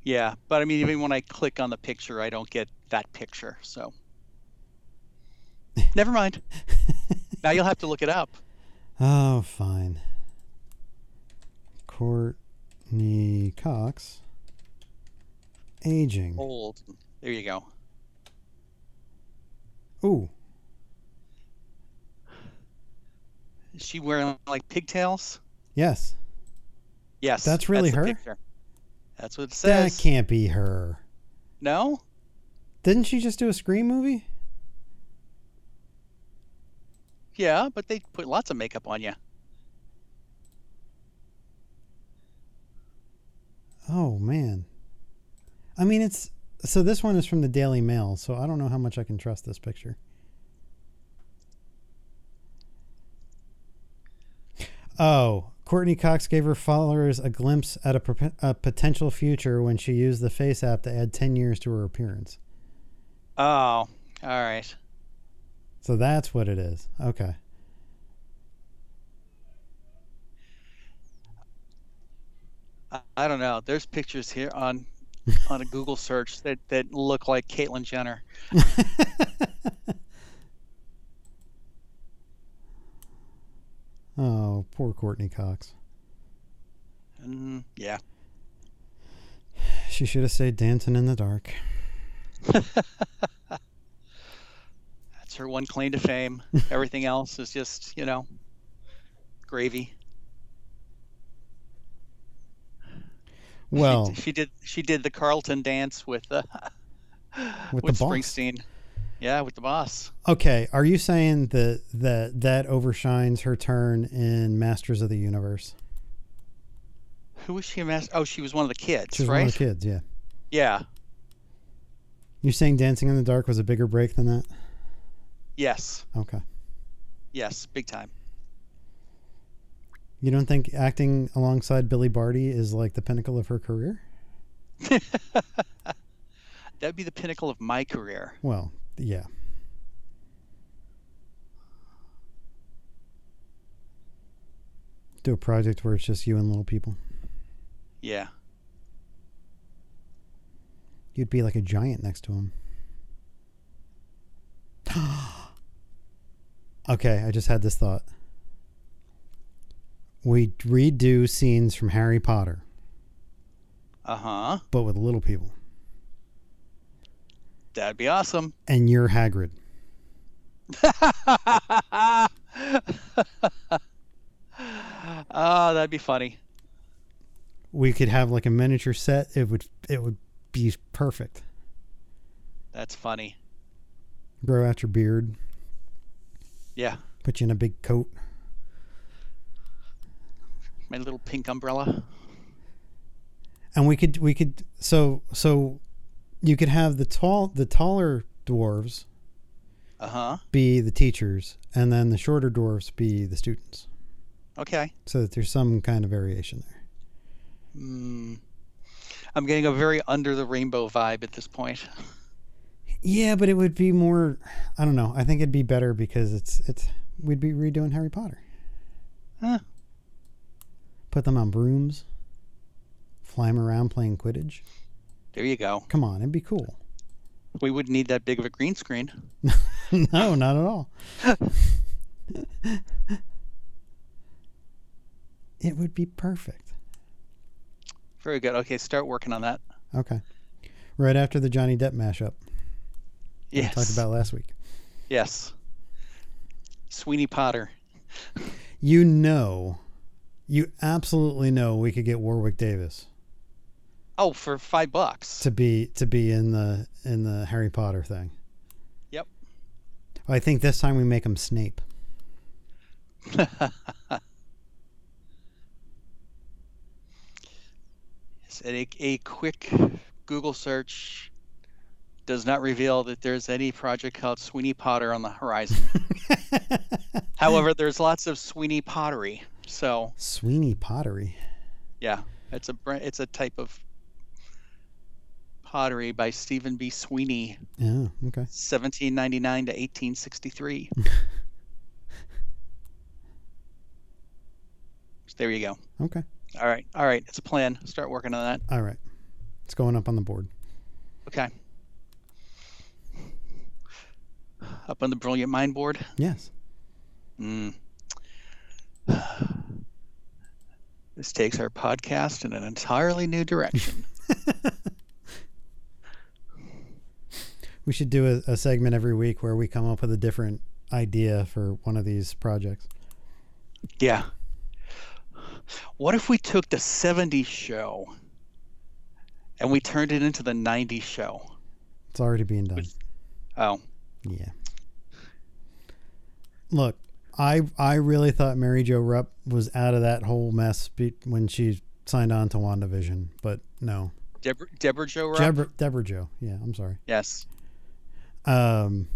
Yeah, but I mean, even when I click on the picture, I don't get that picture. So, never mind. now you'll have to look it up. Oh, fine. Courteney Cox. Aging. Old. There you go. Ooh. Is she wearing like pigtails? Yes. Yes. That's really the her? That's what it says. That can't be her. No. Didn't she just do a Scream movie? Yeah, but they put lots of makeup on you. Oh man. I mean it's so this one is from the Daily Mail, so I don't know how much I can trust this picture. Oh, Courteney Cox gave her followers a glimpse at a, a potential future when she used the Face app to add 10 years to her appearance. Oh, all right. So that's what it is. Okay. I, don't know. There's pictures here on on a Google search that that look like Caitlyn Jenner. oh, poor Courteney Cox. Mm, yeah. She should have stayed dancing in the dark. That's her one claim to fame. Everything else is just, you know, gravy. Well, she, she did she did the Carlton dance with uh, With with, the boss. Springsteen. Yeah, with the boss. okay. Are you saying that that that overshines her turn in Masters of the Universe? Who was she a master? Oh, she was one of the kids, She was right? one of the kids. Yeah. Yeah. You're saying Dancing in the Dark was a bigger break than that? Yes. Okay. Yes. Big time. You don't think acting alongside Billy Barty is like the pinnacle of her career? That'd be the pinnacle of my career. Well, yeah. Do a project where it's just you and little people. Yeah. You'd be like a giant next to him. Okay, I just had this thought. We redo scenes from Harry Potter, Uh huh. but with little people. That'd be awesome. And you're Hagrid. oh, that'd be funny. We could have like a miniature set. It would it would be perfect. That's funny. Grow out your beard. Yeah. Put you in a big coat. My little pink umbrella. and we could we could so so you could have the tall the taller dwarves Uh huh. be the teachers and then the shorter dwarves be the students Okay. so that there's some kind of variation there Mm. I'm getting a very under the rainbow vibe at this point. yeah but it would be more i don't know i think it'd be better because it's it's we'd be redoing harry potter Huh. Put them on brooms fly them around playing quidditch There you go. come on it'd be cool We wouldn't need that big of a green screen. no not at all it would be perfect Very good. Okay, start working on that. Okay. Right after the Johnny Depp mashup we Yes. talked about last week. Yes. Sweeney Potter. You know, you absolutely know we could get Warwick Davis Oh, for five bucks. to be to be in the in the Harry Potter thing. Yep. I think this time we make him Snape. A, a quick Google search does not reveal that there's any project called Sweeney Potter on the horizon. However, there's lots of Sweeney pottery. So Sweeney Pottery. yeah, it's a it's a type of pottery by Stephen B. Sweeney, Yeah. Okay. 1799 to 1863. There you go. Okay. All right, all right, it's a plan. Start working on that. All right. It's going up on the board. Okay. Up on the brilliant mind board. Yes. Mm. This takes our podcast in an entirely new direction. We should do a, a segment every week where we come up with a different idea for one of these projects. yeah. What if we took the 70s show and we turned it into the 90s show? It's already being done. Oh, Yeah. Look, I I really thought Mary Jo Rupp was out of that whole mess be- when she signed on to WandaVision, but no. Deborah, Deborah Jo Rupp? Deborah, Deborah Jo. Yeah, I'm sorry. Yes. Um,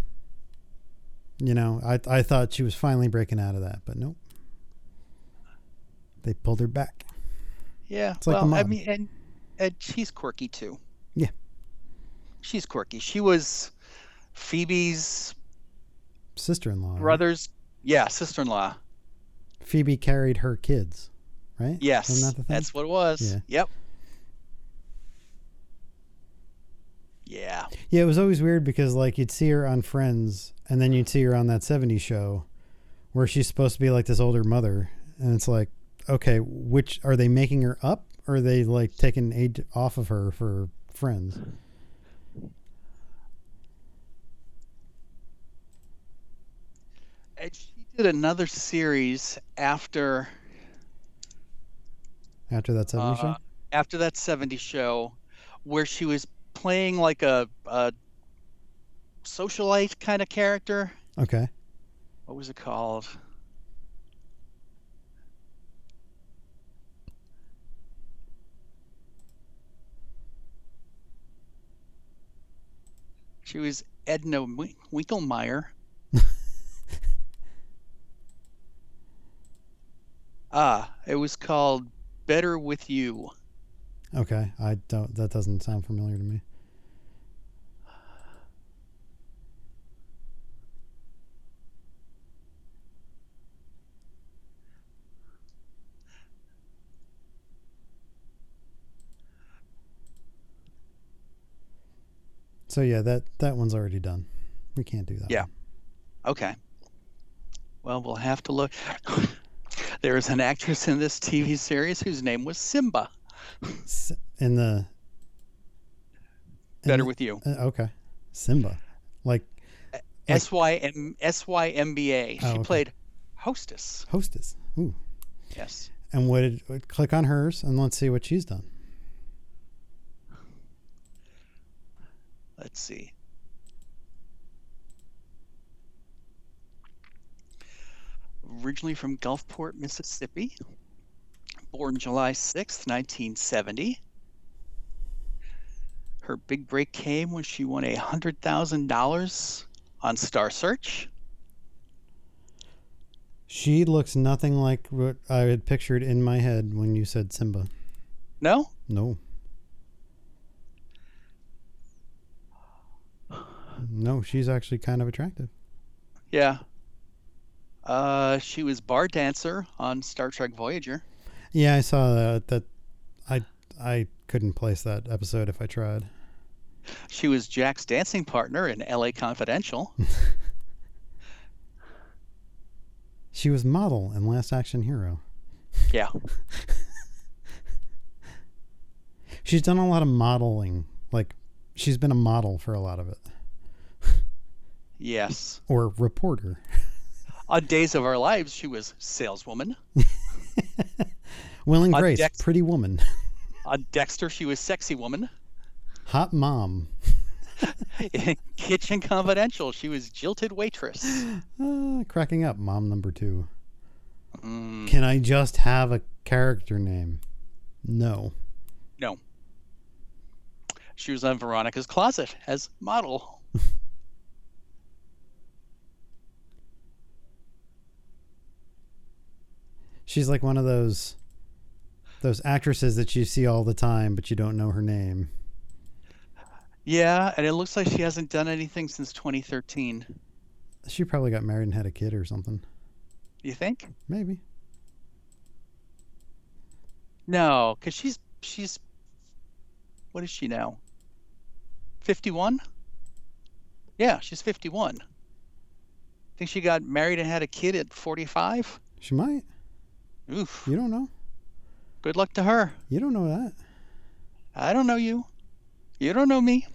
you know, I I thought she was finally breaking out of that, but nope. They pulled her back. Yeah. It's like well, I mean, and, and she's quirky too. Yeah. She's quirky. She was Phoebe's Sister-in-law. brother's, yeah, sister-in-law. Phoebe carried her kids, right? Yes, that that's what it was. Yeah. Yep. Yeah. Yeah, it was always weird because like you'd see her on Friends, and then you'd see her on that '70s show, where she's supposed to be like this older mother, and it's like, okay, which are they making her up, or are they like taking age off of her for Friends? She did another series after After that '70s show, uh, after that 70 show where she was playing like a, a socialite kind of character. okay, What was it called? She was Edna Win- Winkelmeyer. Ah, it was called Better with You. okay, I don't. That doesn't sound familiar to me. So yeah, that that one's already done. We can't do that. Yeah. one. Okay. Well, we'll have to look. there is an actress in this TV series whose name was Symba. In the in Better the- with you. uh, okay, Symba, like S Y M S Y M B A. She Oh, okay. played hostess. hostess. Ooh, Yes. and would, did what- click on hers and let's see what she's done. Let's see. Originally from Gulfport, Mississippi. Born July 6th, 1970. Her big break came when she won a $100,000 on Star Search. She looks nothing like what I had pictured in my head when you said Symba. No? No. No, she's actually kind of attractive. Yeah. Uh, she was bar dancer on Star Trek Voyager. Yeah, I saw that. That I I couldn't place that episode if I tried. She was Jack's dancing partner in LA Confidential. She was model in Last Action Hero. Yeah. She's done a lot of modeling. Like she's been a model for a lot of it, Yes. or reporter. On Days of Our Lives, she was saleswoman. Will and On Grace, Dex- pretty woman, On Dexter, she was sexy woman. hot mom. In Kitchen Confidential, she was jilted waitress. Uh, cracking up, mom number two. Mm, Can I just have a character name? No. no. She was on Veronica's Closet as model. She's like one of those those actresses that you see all the time, but you don't know her name. Yeah, and it looks like she hasn't done anything since 2013. She probably got married and had a kid or something. You think? Maybe. No, because she's she's what is she now? 51? Yeah, she's 51. Think she got married and had a kid at 45? She might. Oof. You don't know. Good luck to her. You don't know that. I don't know you. You don't know me.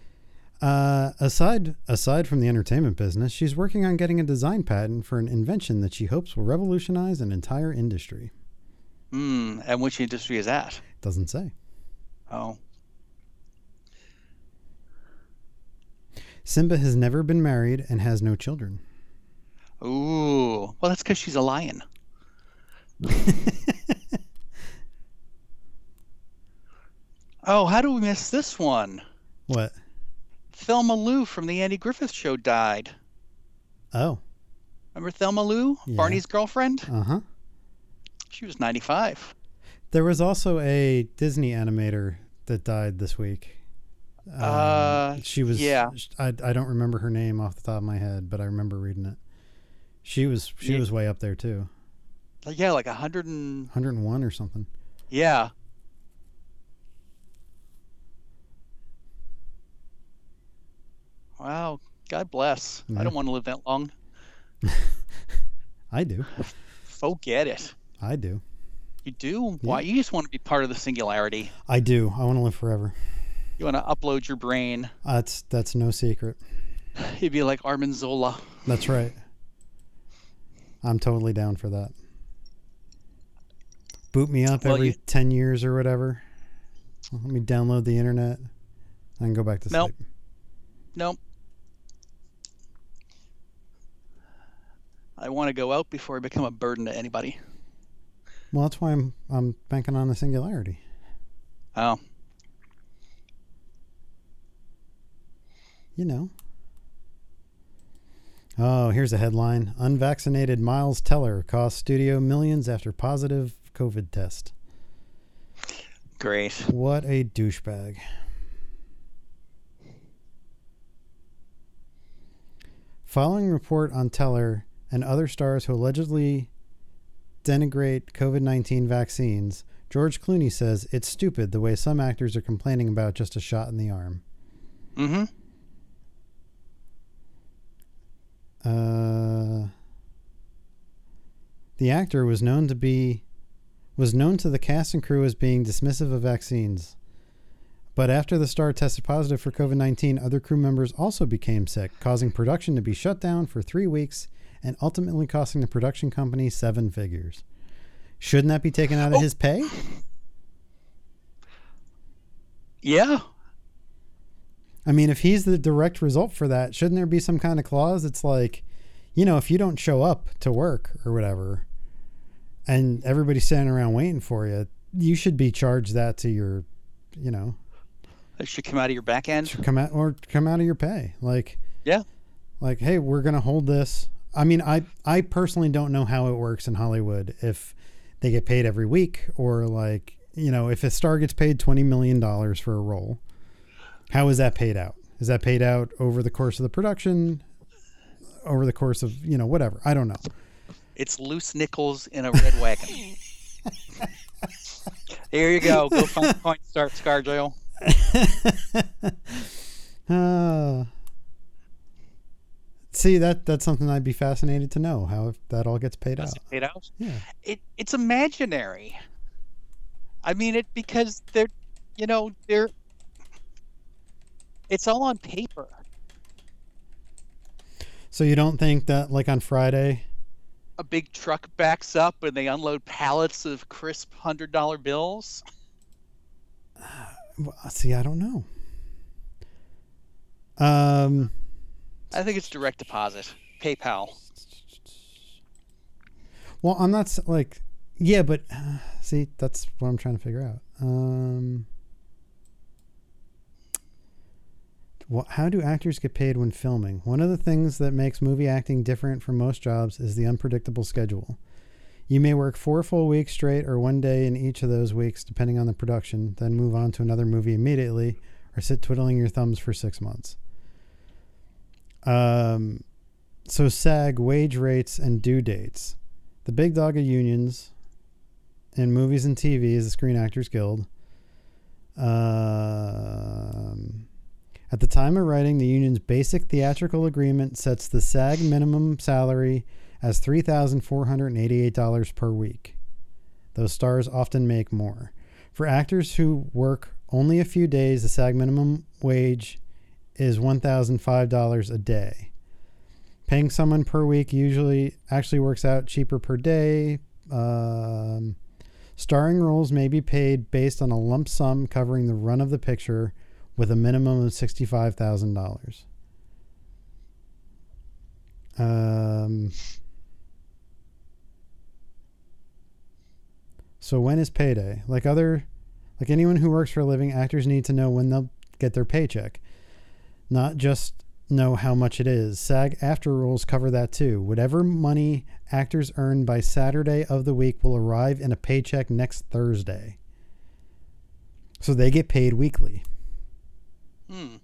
Uh, aside aside from the entertainment business, she's working on getting a design patent for an invention that she hopes will revolutionize an entire industry. Hmm. And which industry is that? Doesn't say. Oh. Symba has never been married and has no children. Ooh. Well, that's because she's a lion. Oh, how do we miss this one? What? Thelma Lou from the Andy Griffith Show died. Oh, Remember Thelma Lou, Yeah. Barney's girlfriend? uh huh. She was 95. There was also a Disney animator that died this week. Um, Uh, she was. yeah. I, I don't remember her name off the top of my head, but I remember reading it. She was she Ye- was way up there too, Yeah, like a hundred and 101 or something. yeah. Wow. God bless. Yeah. I don't want to live that long. I do. Forget it. I do. You do? Why? You just want to be part of the singularity. I do. I want to live forever. You want to upload your brain. That's that's no secret. You'd be like Arnim Zola. That's right. I'm totally down for that. Boot me up Well, every you- 10 years or whatever. Let me download the internet and go back to Nope. sleep. Nope. I want to go out before I become a burden to anybody. Well, that's why I'm I'm banking on the singularity. Oh, You know. Oh, here's a headline. Unvaccinated Miles Teller cost studio millions after positive COVID test. great. What a douchebag. Following report on Teller and other stars who allegedly denigrate COVID 19 vaccines, George Clooney says it's stupid the way some actors are complaining about just a shot in the arm. Mm-hmm. Uh, the actor was known to be was known to the cast and crew as being dismissive of vaccines. But after the star tested positive for COVID 19, other crew members also became sick, causing production to be shut down for three weeks and ultimately costing the production company seven figures. Shouldn't that be taken out of Oh. his pay? Yeah. I mean, if he's the direct result for that, shouldn't there be some kind of clause It's like, you know, if you don't show up to work or whatever, and everybody's standing around waiting for you, you should be charged that to your, you know, It should come out of your back end. should come out or come out of your pay. Like, Yeah. like, hey, we're gonna hold this. I mean, I I personally don't know how it works in Hollywood if they get paid every week or like, you know, if a star gets paid twenty million dollars for a role, how is that paid out? Is that paid out over the course of the production? Over the course of you know whatever I don't know. It's loose nickels in a red wagon. There you go. Go find Coin Start ScarJo. Uh, see that that's something I'd be fascinated to know how if that all gets paid Does out. it paid out? Yeah. It it's imaginary. I mean it because they're you know, they're it's all on paper. So you don't think that like on Friday? A big truck backs up and they unload pallets of crisp hundred dollar bills. Well, see, I don't know. Um, I think it's direct deposit. PayPal. well, I'm not like, yeah, but uh, see, that's what I'm trying to figure out. Um, well, how do actors get paid when filming? One of the things that makes movie acting different from most jobs is the unpredictable schedule. You may work four full weeks straight or one day in each of those weeks, depending on the production, then move on to another movie immediately or sit twiddling your thumbs for six months. Um, so SAG wage rates and due dates. The big dog of unions in movies and TV is the Screen Actors Guild. Um, at the time of writing, the union's basic theatrical agreement sets the SAG minimum salary as $3,488 per week. Those stars often make more. For actors who work only a few days, the SAG minimum wage is $1,005 a day. Paying someone per week usually actually works out cheaper per day. Um, starring roles may be paid based on a lump sum covering the run of the picture with a minimum of $65,000. Um, so when is payday? Like other like anyone who works for a living, actors need to know when they'll get their paycheck. Not just know how much it is. SAG-AFTRA rules cover that too. Whatever money actors earn by Saturday of the week will arrive in a paycheck next Thursday. So they get paid weekly. Hmm.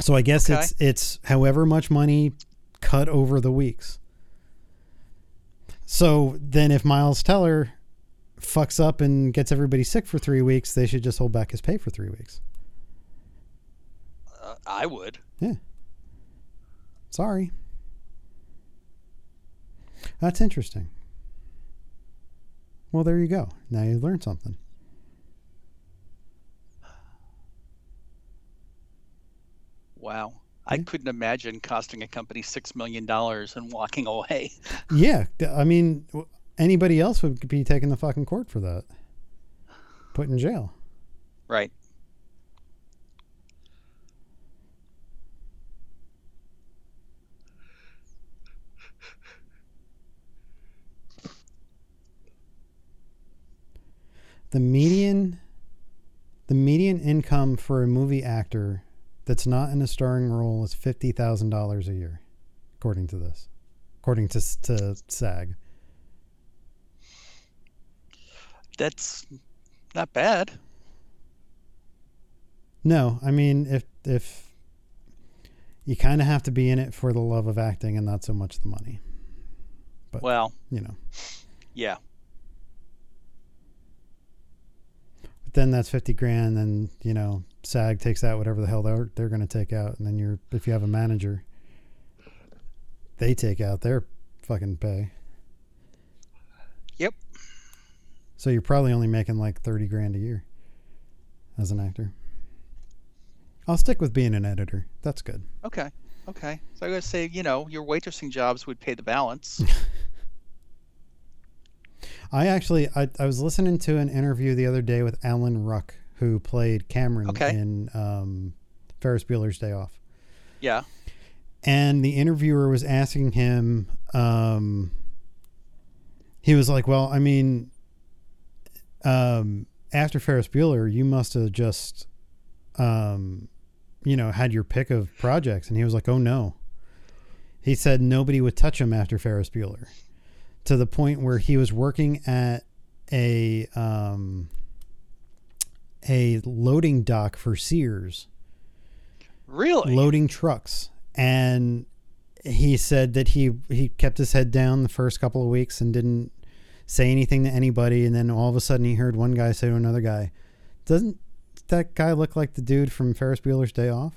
So I guess Okay. it's it's however much money cut over the weeks. So then if Miles Teller fucks up and gets everybody sick for 3 weeks, they should just hold back his pay for 3 weeks. Uh, I would. Yeah. Sorry. That's interesting. Well, there you go. Now you learned something. Wow. I couldn't imagine costing a company six million dollars and walking away. Yeah, I mean, anybody else would be taking the fucking court for that. Put in jail. Right. The median the median income for a movie actor that's not in a starring role is $50,000 a year according to this. According to to SAG. That's not bad. No, I mean if if you kind of have to be in it for the love of acting and not so much the money, But- Well, you know. yeah. But then that's 50 grand and, you know, SAG takes out whatever the hell they're they're going to take out and then you're if you have a manager they take out their fucking pay. Yep. So you're probably only making like 30 grand a year as an actor. I'll stick with being an editor. That's good. Okay. Okay. So I gotta say, you know, your waitressing jobs would pay the balance. I actually I, I was listening to an interview the other day with Alan Ruck, who played Cameron Okay. in um, Ferris Bueller's Day Off. yeah. and the interviewer was asking him um he was like well i mean um after ferris bueller you must have just um you know had your pick of projects and he was like oh no he said nobody would touch him after ferris bueller to the point where he was working at a um a loading dock for sears Really? loading trucks and he said that he he kept his head down the first couple of weeks and didn't say anything to anybody and then all of a sudden he heard one guy say to another guy doesn't that guy look like the dude from Ferris Bueller's Day Off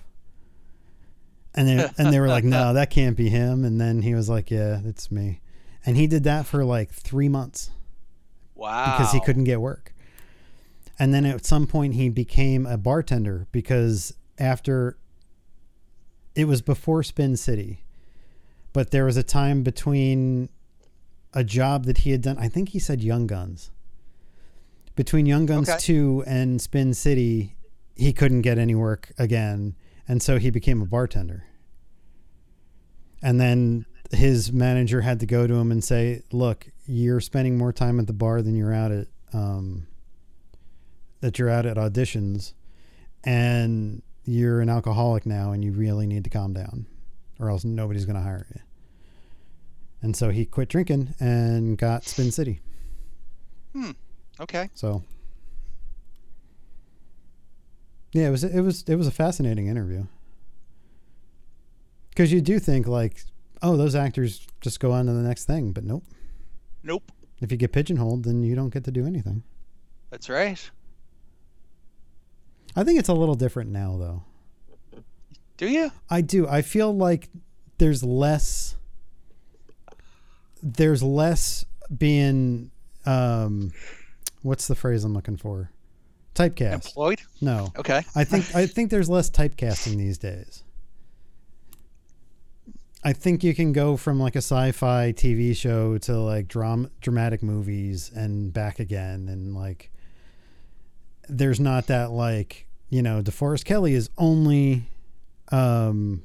and they and they were like no that can't be him and then he was like yeah it's me and he did that for like 3 months wow. because he couldn't get work. And then at some point he became a bartender because after it was before Spin City, but there was a time between a job that he had done. I think he said Young Guns. Between Young Guns Okay. 2 and Spin City, he couldn't get any work again. And so he became a bartender. And then his manager had to go to him and say, "Look, you're spending more time at the bar than you're out at um, that you're out at auditions, and you're an alcoholic now, and you really need to calm down, or else nobody's going to hire you." And so he quit drinking and got Spin City. Hmm. Okay. So, yeah, it was it was it was a fascinating interview because you do think like, oh, those actors just go on to the next thing, but nope. Nope. If you get pigeonholed, then you don't get to do anything. That's right. I think it's a little different now, though. Do you? I do. I feel like there's less. There's less being, um, what's the phrase I'm looking for? Typecast. Employed? No, Okay. I think I think there's less typecasting these days. I think you can go from like a sci-fi TV show to like dram- dramatic movies and back again and like there's not that like, you know, DeForest Kelley is only um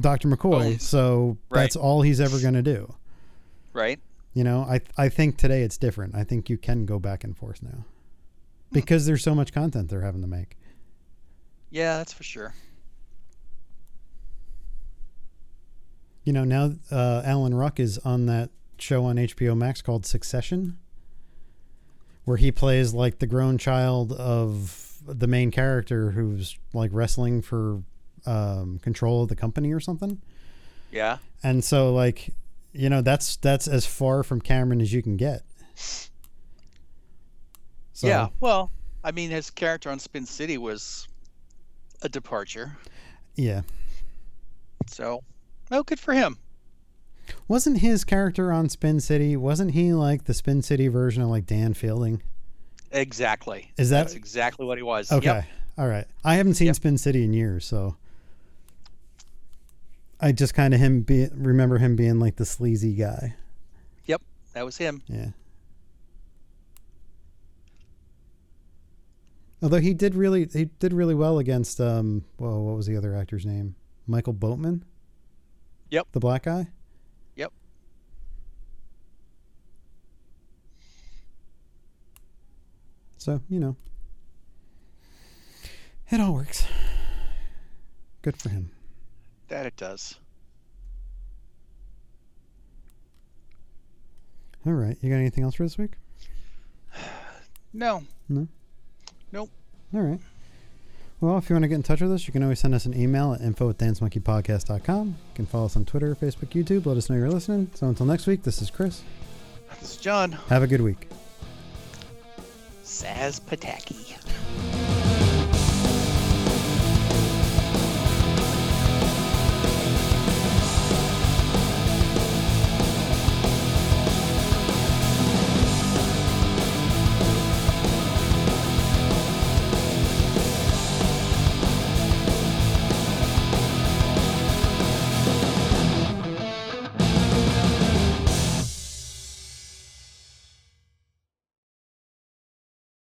Dr. McCoy, Oh, so right. that's all he's ever going to do. Right. You know, I I think today it's different. I think you can go back and forth now. Because there's so much content they're having to make. Yeah, that's for sure. You know, now uh, Alan Ruck is on that show on HBO Max called Succession, where he plays like the grown child of the main character who's like wrestling for um, control of the company or something. Yeah. And so, like, you know, that's that's as far from Cameron as you can get. So, Yeah. Well, I mean, his character on Spin City was a departure. yeah. So, well, good for him. Wasn't his character on Spin City? Wasn't he like the Spin City version of like Dan Fielding? Exactly. Is that- That's exactly what he was. Okay. Yep. All right. I haven't seen Yep. Spin City in years, so I just kind of him be remember him being like the sleazy guy. Yep, that was him. Yeah. Although he did really he did really well against um well what was the other actor's name? Michael Boatman? Yep. The black guy? So, you know. It all works. Good for him. That it does. All right. You got anything else for this week? No. No? Nope. All right. Well, if you want to get in touch with us, you can always send us an email at info at dancemonkeypodcast.com. You can follow us on Twitter, Facebook, YouTube. Let us know you're listening. So until next week, this is Chris. This is John Have a good week. Saz Pataki.